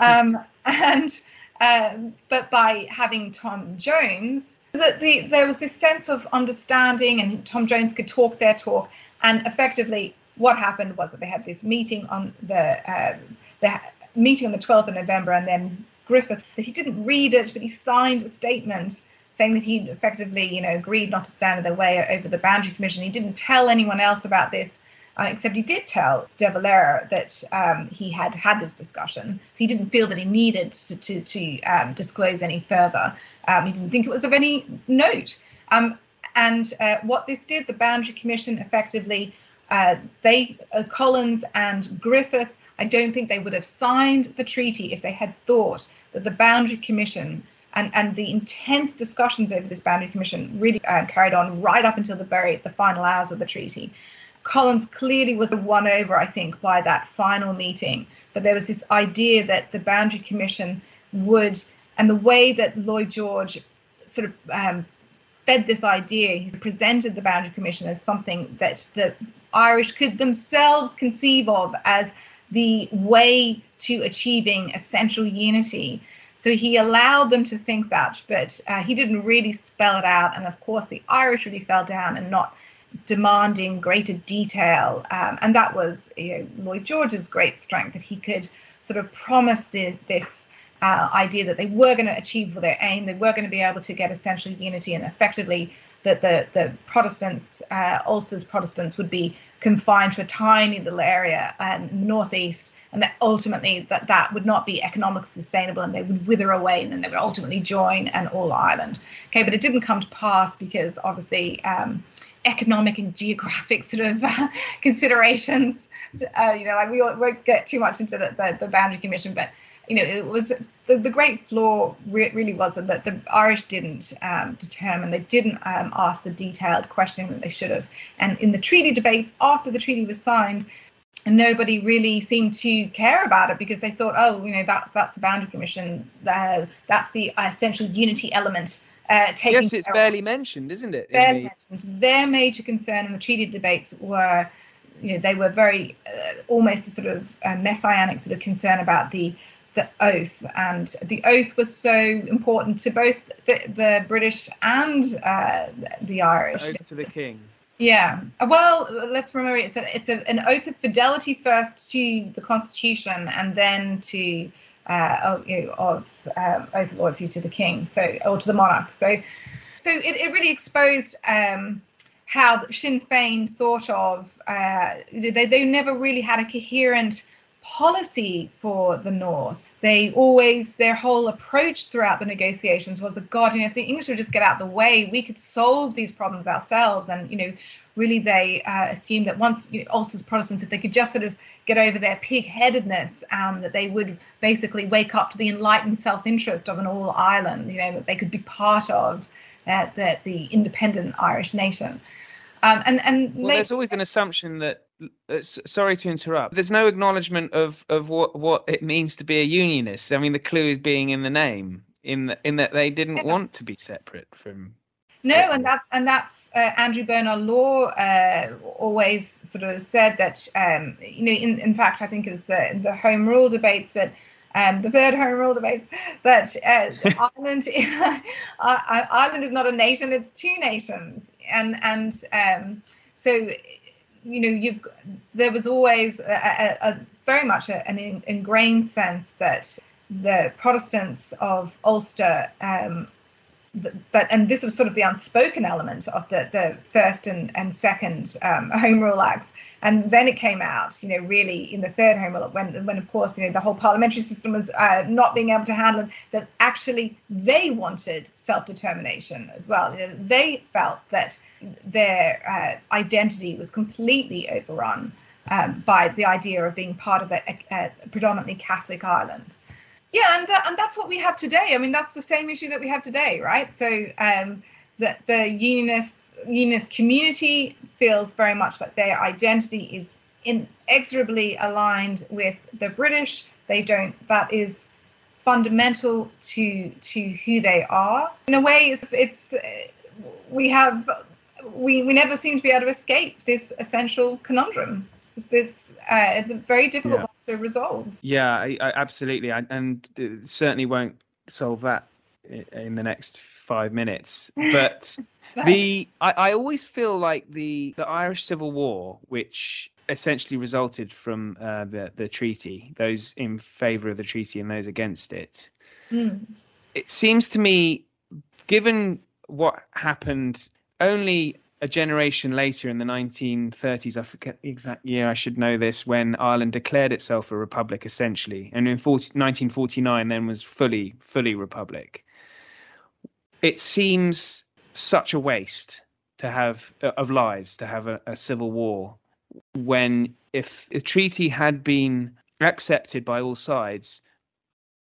Um, <laughs> and um, but by having Tom Jones, that the, there was this sense of understanding, and Tom Jones could talk their talk, and effectively what happened was that they had this meeting on the uh, the meeting on the 12th of November, and then Griffith that he didn't read it, but he signed a statement saying that he effectively, you know, agreed not to stand in their way over the boundary commission. He didn't tell anyone else about this uh, except he did tell De Valera that um, he had had this discussion. So he didn't feel that he needed to, to, to um, disclose any further. Um, he didn't think it was of any note. Um, and uh, what this did, the Boundary Commission effectively, uh, they, uh, Collins and Griffith, I don't think they would have signed the treaty if they had thought that the Boundary Commission and, and the intense discussions over this boundary commission really uh, carried on right up until the very the final hours of the treaty. Collins clearly was won over, I think, by that final meeting. But there was this idea that the Boundary Commission would, and the way that Lloyd George sort of um, fed this idea, he presented the Boundary Commission as something that the Irish could themselves conceive of as the way to achieving essential unity. So he allowed them to think that, but uh, he didn't really spell it out. And of course, the Irish really fell down and not demanding greater detail. Um, and that was you know, Lloyd George's great strength that he could sort of promise the, this uh, idea that they were going to achieve their aim, they were going to be able to get essential unity, and effectively that the, the Protestants, uh, Ulster's Protestants, would be confined to a tiny little area um, in the northeast and that ultimately that that would not be economically sustainable and they would wither away and then they would ultimately join an all Ireland. Okay, but it didn't come to pass because obviously um, economic and geographic sort of uh, considerations. Uh, you know, like we won't get too much into the, the, the boundary commission, but you know, it was the, the great flaw re- really was that the Irish didn't um, determine, they didn't um, ask the detailed questioning that they should have. And in the treaty debates after the treaty was signed, nobody really seemed to care about it because they thought, oh, you know, that that's a boundary commission. Uh, that's the essential unity element. Uh, yes, it's barely mentioned, isn't it? Barely the... mentioned. Their major concern in the treaty debates were, you know, they were very uh, almost a sort of uh, messianic sort of concern about the the oath, and the oath was so important to both the, the British and uh, the Irish. The oath to the king. Yeah. Well, let's remember it's a, it's a, an oath of fidelity first to the Constitution and then to uh, of, you know, of um, oath of loyalty to the king, so or to the monarch. So, so it, it really exposed um, how Sinn Féin thought of. Uh, they they never really had a coherent policy for the North. They always, their whole approach throughout the negotiations was that, God, you know, if the English would just get out of the way, we could solve these problems ourselves. And, you know, really they uh, assumed that once you know, Ulster's Protestants, if they could just sort of get over their pig-headedness, um, that they would basically wake up to the enlightened self-interest of an all Ireland, you know, that they could be part of uh, the, the independent Irish nation. Um, and and well, they, there's always an assumption that. Uh, sorry to interrupt. There's no acknowledgement of of what what it means to be a unionist. I mean, the clue is being in the name, in the, in that they didn't yeah. want to be separate from. No, Britain. and that and that's uh, Andrew Bonar Law uh, always sort of said that um, you know in in fact I think it was the the Home Rule debates that um, the third home rule debate that uh, <laughs> Ireland <laughs> Ireland is not a nation; it's two nations and and um, so you know you've there was always a, a, a very much an ingrained sense that the Protestants of Ulster um, but and this was sort of the unspoken element of the, the first and, and second um, <laughs> Home Rule Acts and then it came out, you know, really in the third home rule, when, when of course, you know, the whole parliamentary system was uh, not being able to handle it, that actually they wanted self-determination as well. You know, they felt that their uh, identity was completely overrun um, by the idea of being part of a, a, a predominantly Catholic Ireland. Yeah, and that, and that's what we have today. I mean, that's the same issue that we have today, right? So um, the, the unionists unionist community feels very much like their identity is inexorably aligned with the British. They don't. That is fundamental to to who they are. In a way, it's, it's we have we we never seem to be able to escape this essential conundrum. This uh, it's a very difficult yeah. one to resolve. Yeah, I, I, absolutely, I, and certainly won't solve that in the next five minutes. But <laughs> the I, I always feel like the the Irish Civil War, which essentially resulted from uh, the the treaty, those in favour of the treaty and those against it. Mm. It seems to me, given what happened only a generation later in the 1930s, I forget the exact year, I should know this, when Ireland declared itself a republic essentially, and in 40, 1949 then was fully, fully republic. It seems such a waste to have uh, of lives to have a, a civil war when if a treaty had been accepted by all sides,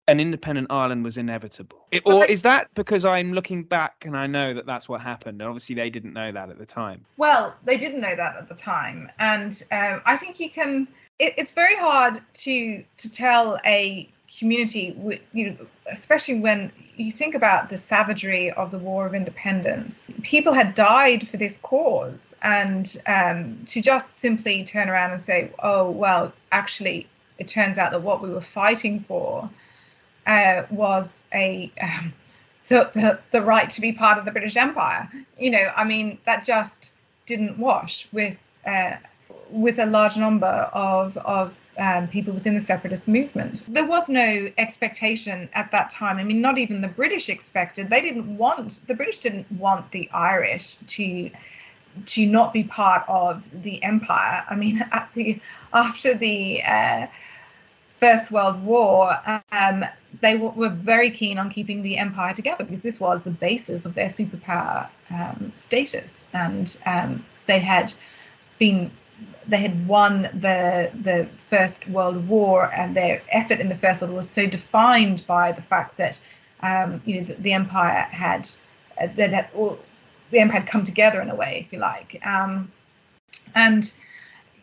an independent Ireland was inevitable. It, or is that because I'm looking back and I know that that's what happened? And obviously, they didn't know that at the time. Well, they didn't know that at the time, and um, I think you can. It, it's very hard to to tell a community, you know, especially when you think about the savagery of the War of Independence. People had died for this cause, and um, to just simply turn around and say, "Oh, well, actually, it turns out that what we were fighting for." Uh, was a um, so the, the right to be part of the British Empire. You know, I mean, that just didn't wash with uh, with a large number of of um, people within the separatist movement. There was no expectation at that time. I mean, not even the British expected. They didn't want the British didn't want the Irish to to not be part of the empire. I mean, <laughs> the after the uh, First World War, um, they w- were very keen on keeping the empire together because this was the basis of their superpower um, status, and um, they had been they had won the the First World War, and their effort in the First World War was so defined by the fact that um, you know the, the, empire had uh, that had all, the empire had come together in a way, if you like, um, and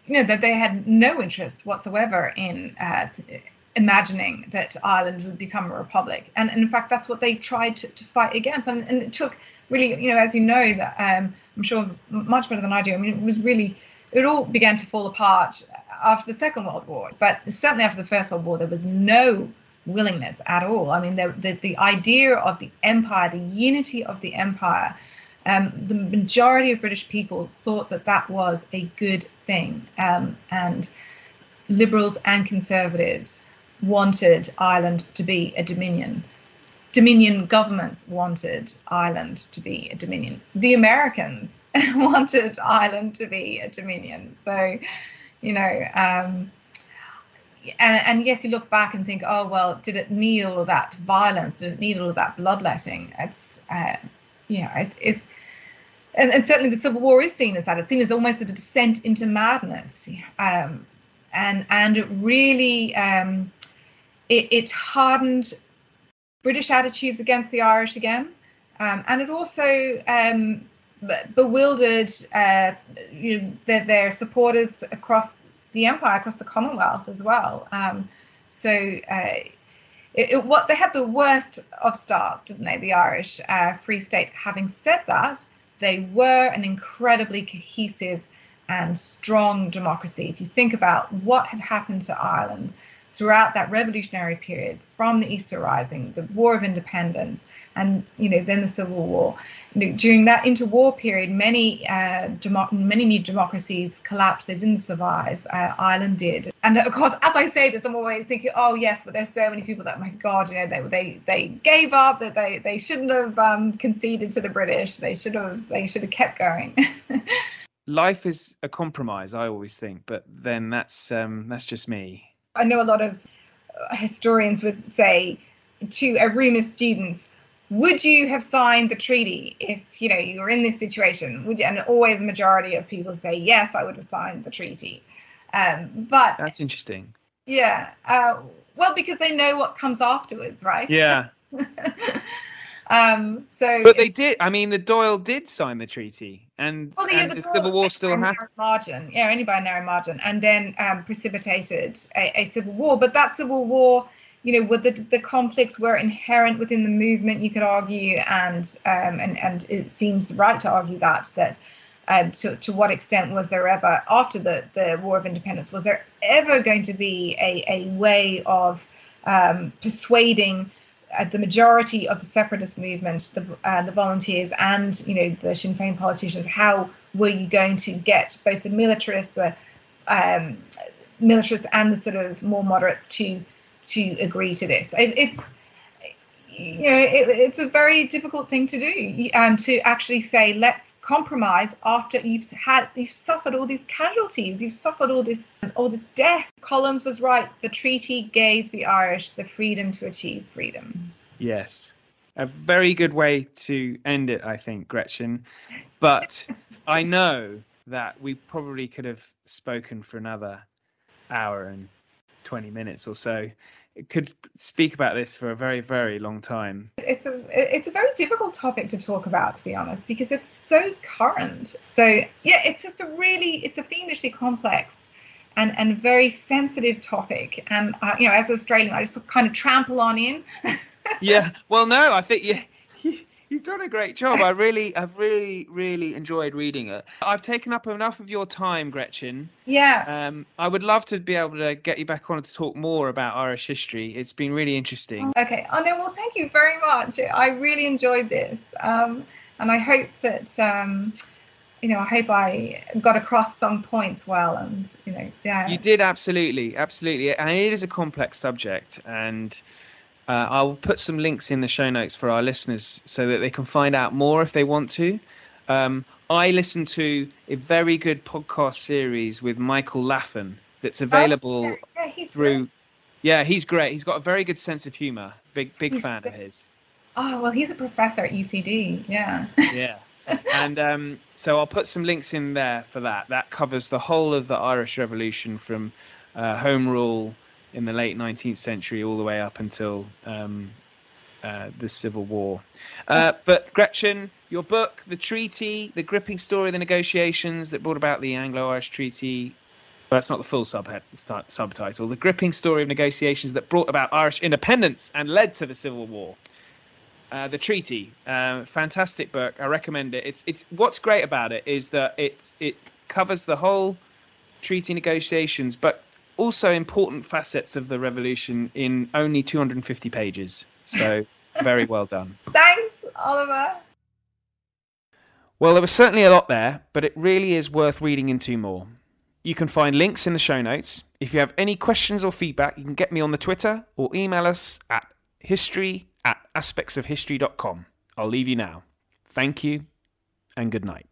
you know that they had no interest whatsoever in uh, imagining that Ireland would become a republic, and, and in fact that's what they tried to, to fight against, and, and, it took really, you know, as you know, that um, I'm sure much better than I do. I mean, it was really it all began to fall apart after the Second World War, but certainly after the First World War, there was no willingness at all. I mean, the, the, the idea of the empire, the unity of the empire, um, the majority of British people thought that that was a good thing, um, and liberals and conservatives wanted Ireland to be a dominion. Dominion governments wanted Ireland to be a dominion. The Americans <laughs> wanted Ireland to be a dominion. So, you know, um, and, and, yes, you look back and think, oh well, did it need all of that violence? Did it need all of that bloodletting? It's, uh, know, it, it and, and, certainly the Civil War is seen as that. It's seen as almost a descent into madness, um, and and it really um, it, it, hardened British attitudes against the Irish again, um, and it also um, bewildered uh, you know, their, their, supporters across the empire, across the Commonwealth as well. Um, so. Uh, it, it, what they had the worst of starts, didn't they? The Irish uh, Free State. Having said that, they were an incredibly cohesive and strong democracy. If you think about what had happened to Ireland throughout that revolutionary period, from the Easter Rising, the War of Independence, and you know then the Civil War. During that interwar period, many uh, many new democracies collapsed. They didn't survive. Uh, Ireland did, and of course, as I say this, I'm always thinking, oh yes, but there's so many people that, my God, you know, they they they gave up. That they they shouldn't have um, conceded to the British. They should have they should have kept going. <laughs> Life is a compromise, I always think, but then that's um, that's just me. I know a lot of historians would say to a room of students, would you have signed the treaty if you know you were in this situation? Would you? And always a majority of people say yes, I would have signed the treaty. Um, but that's interesting. Yeah. Uh, well, because they know what comes afterwards, right? Yeah. <laughs> um, so. But they did. I mean, the Dáil did sign the treaty, and, well, and the, the Civil War still happened. Margin, yeah, only by a narrow margin, and then um, precipitated a, a civil war. But that civil war you know, with the, the conflicts were inherent within the movement, you could argue, and um, and and it seems right to argue that that um, to to what extent was there ever after the the War of Independence was there ever going to be a a way of um, persuading uh, the majority of the separatist movement, the uh, the volunteers, and you know the Sinn Féin politicians, how were you going to get both the militarists, the um, militarists, and the sort of more moderates to to agree to this. It, it's you know, it, it's a very difficult thing to do um, to actually say, let's compromise after you've had you've suffered all these casualties. You've suffered all this all this death. Collins was right. The treaty gave the irish the freedom to achieve freedom. Yes. A very good way to end it i think gretchen. But <laughs> i know that we probably could have spoken for another hour and 20 minutes or so could speak about this for a very very long time. It's a it's a very difficult topic to talk about to be honest because it's so current. So yeah it's just a really it's a fiendishly complex and and very sensitive topic. And uh, you know as an australian i just kind of trample on in. <laughs> Yeah well no i think you <laughs> You've done a great job. I really, I've really, really enjoyed reading it. I've taken up enough of your time, Gretchen. Yeah. Um, I would love to be able to get you back on to talk more about Irish history. It's been really interesting. Okay. Oh no. Well, thank you very much. I really enjoyed this, um, and I hope that. Um, you know, I hope I got across some points well, and you know, yeah. You did absolutely, absolutely, and it is a complex subject, and uh, I'll put some links in the show notes for our listeners so that they can find out more if they want to. Um, I listen to a very good podcast series with Michael Laffan that's available oh, yeah, through. Great. Yeah, he's great. He's got a very good sense of humor. Big big he's fan good. of his. Oh well, he's a professor at UCD. Yeah. yeah. and um, so I'll put some links in there for that. That covers the whole of the Irish Revolution from uh, Home Rule in the late 19th century all the way up until um, uh, the Civil War. Uh, but Gretchen, your book, The Treaty, the gripping story of the negotiations that brought about the Anglo-Irish Treaty. Well, that's not the full subhead, subtitle. The gripping story of negotiations that brought about Irish independence and led to the Civil War. Uh, the treaty, uh, fantastic book. I recommend it. It's it's what's great about it is that it it covers the whole treaty negotiations, but also important facets of the revolution in only 250 pages. So very well done. <laughs> Thanks, Oliver. Well, there was certainly a lot there, but it really is worth reading into more. You can find links in the show notes. If you have any questions or feedback, you can get me on the Twitter or email us at history at aspectsofhistory.com. I'll leave you now. Thank you and good night.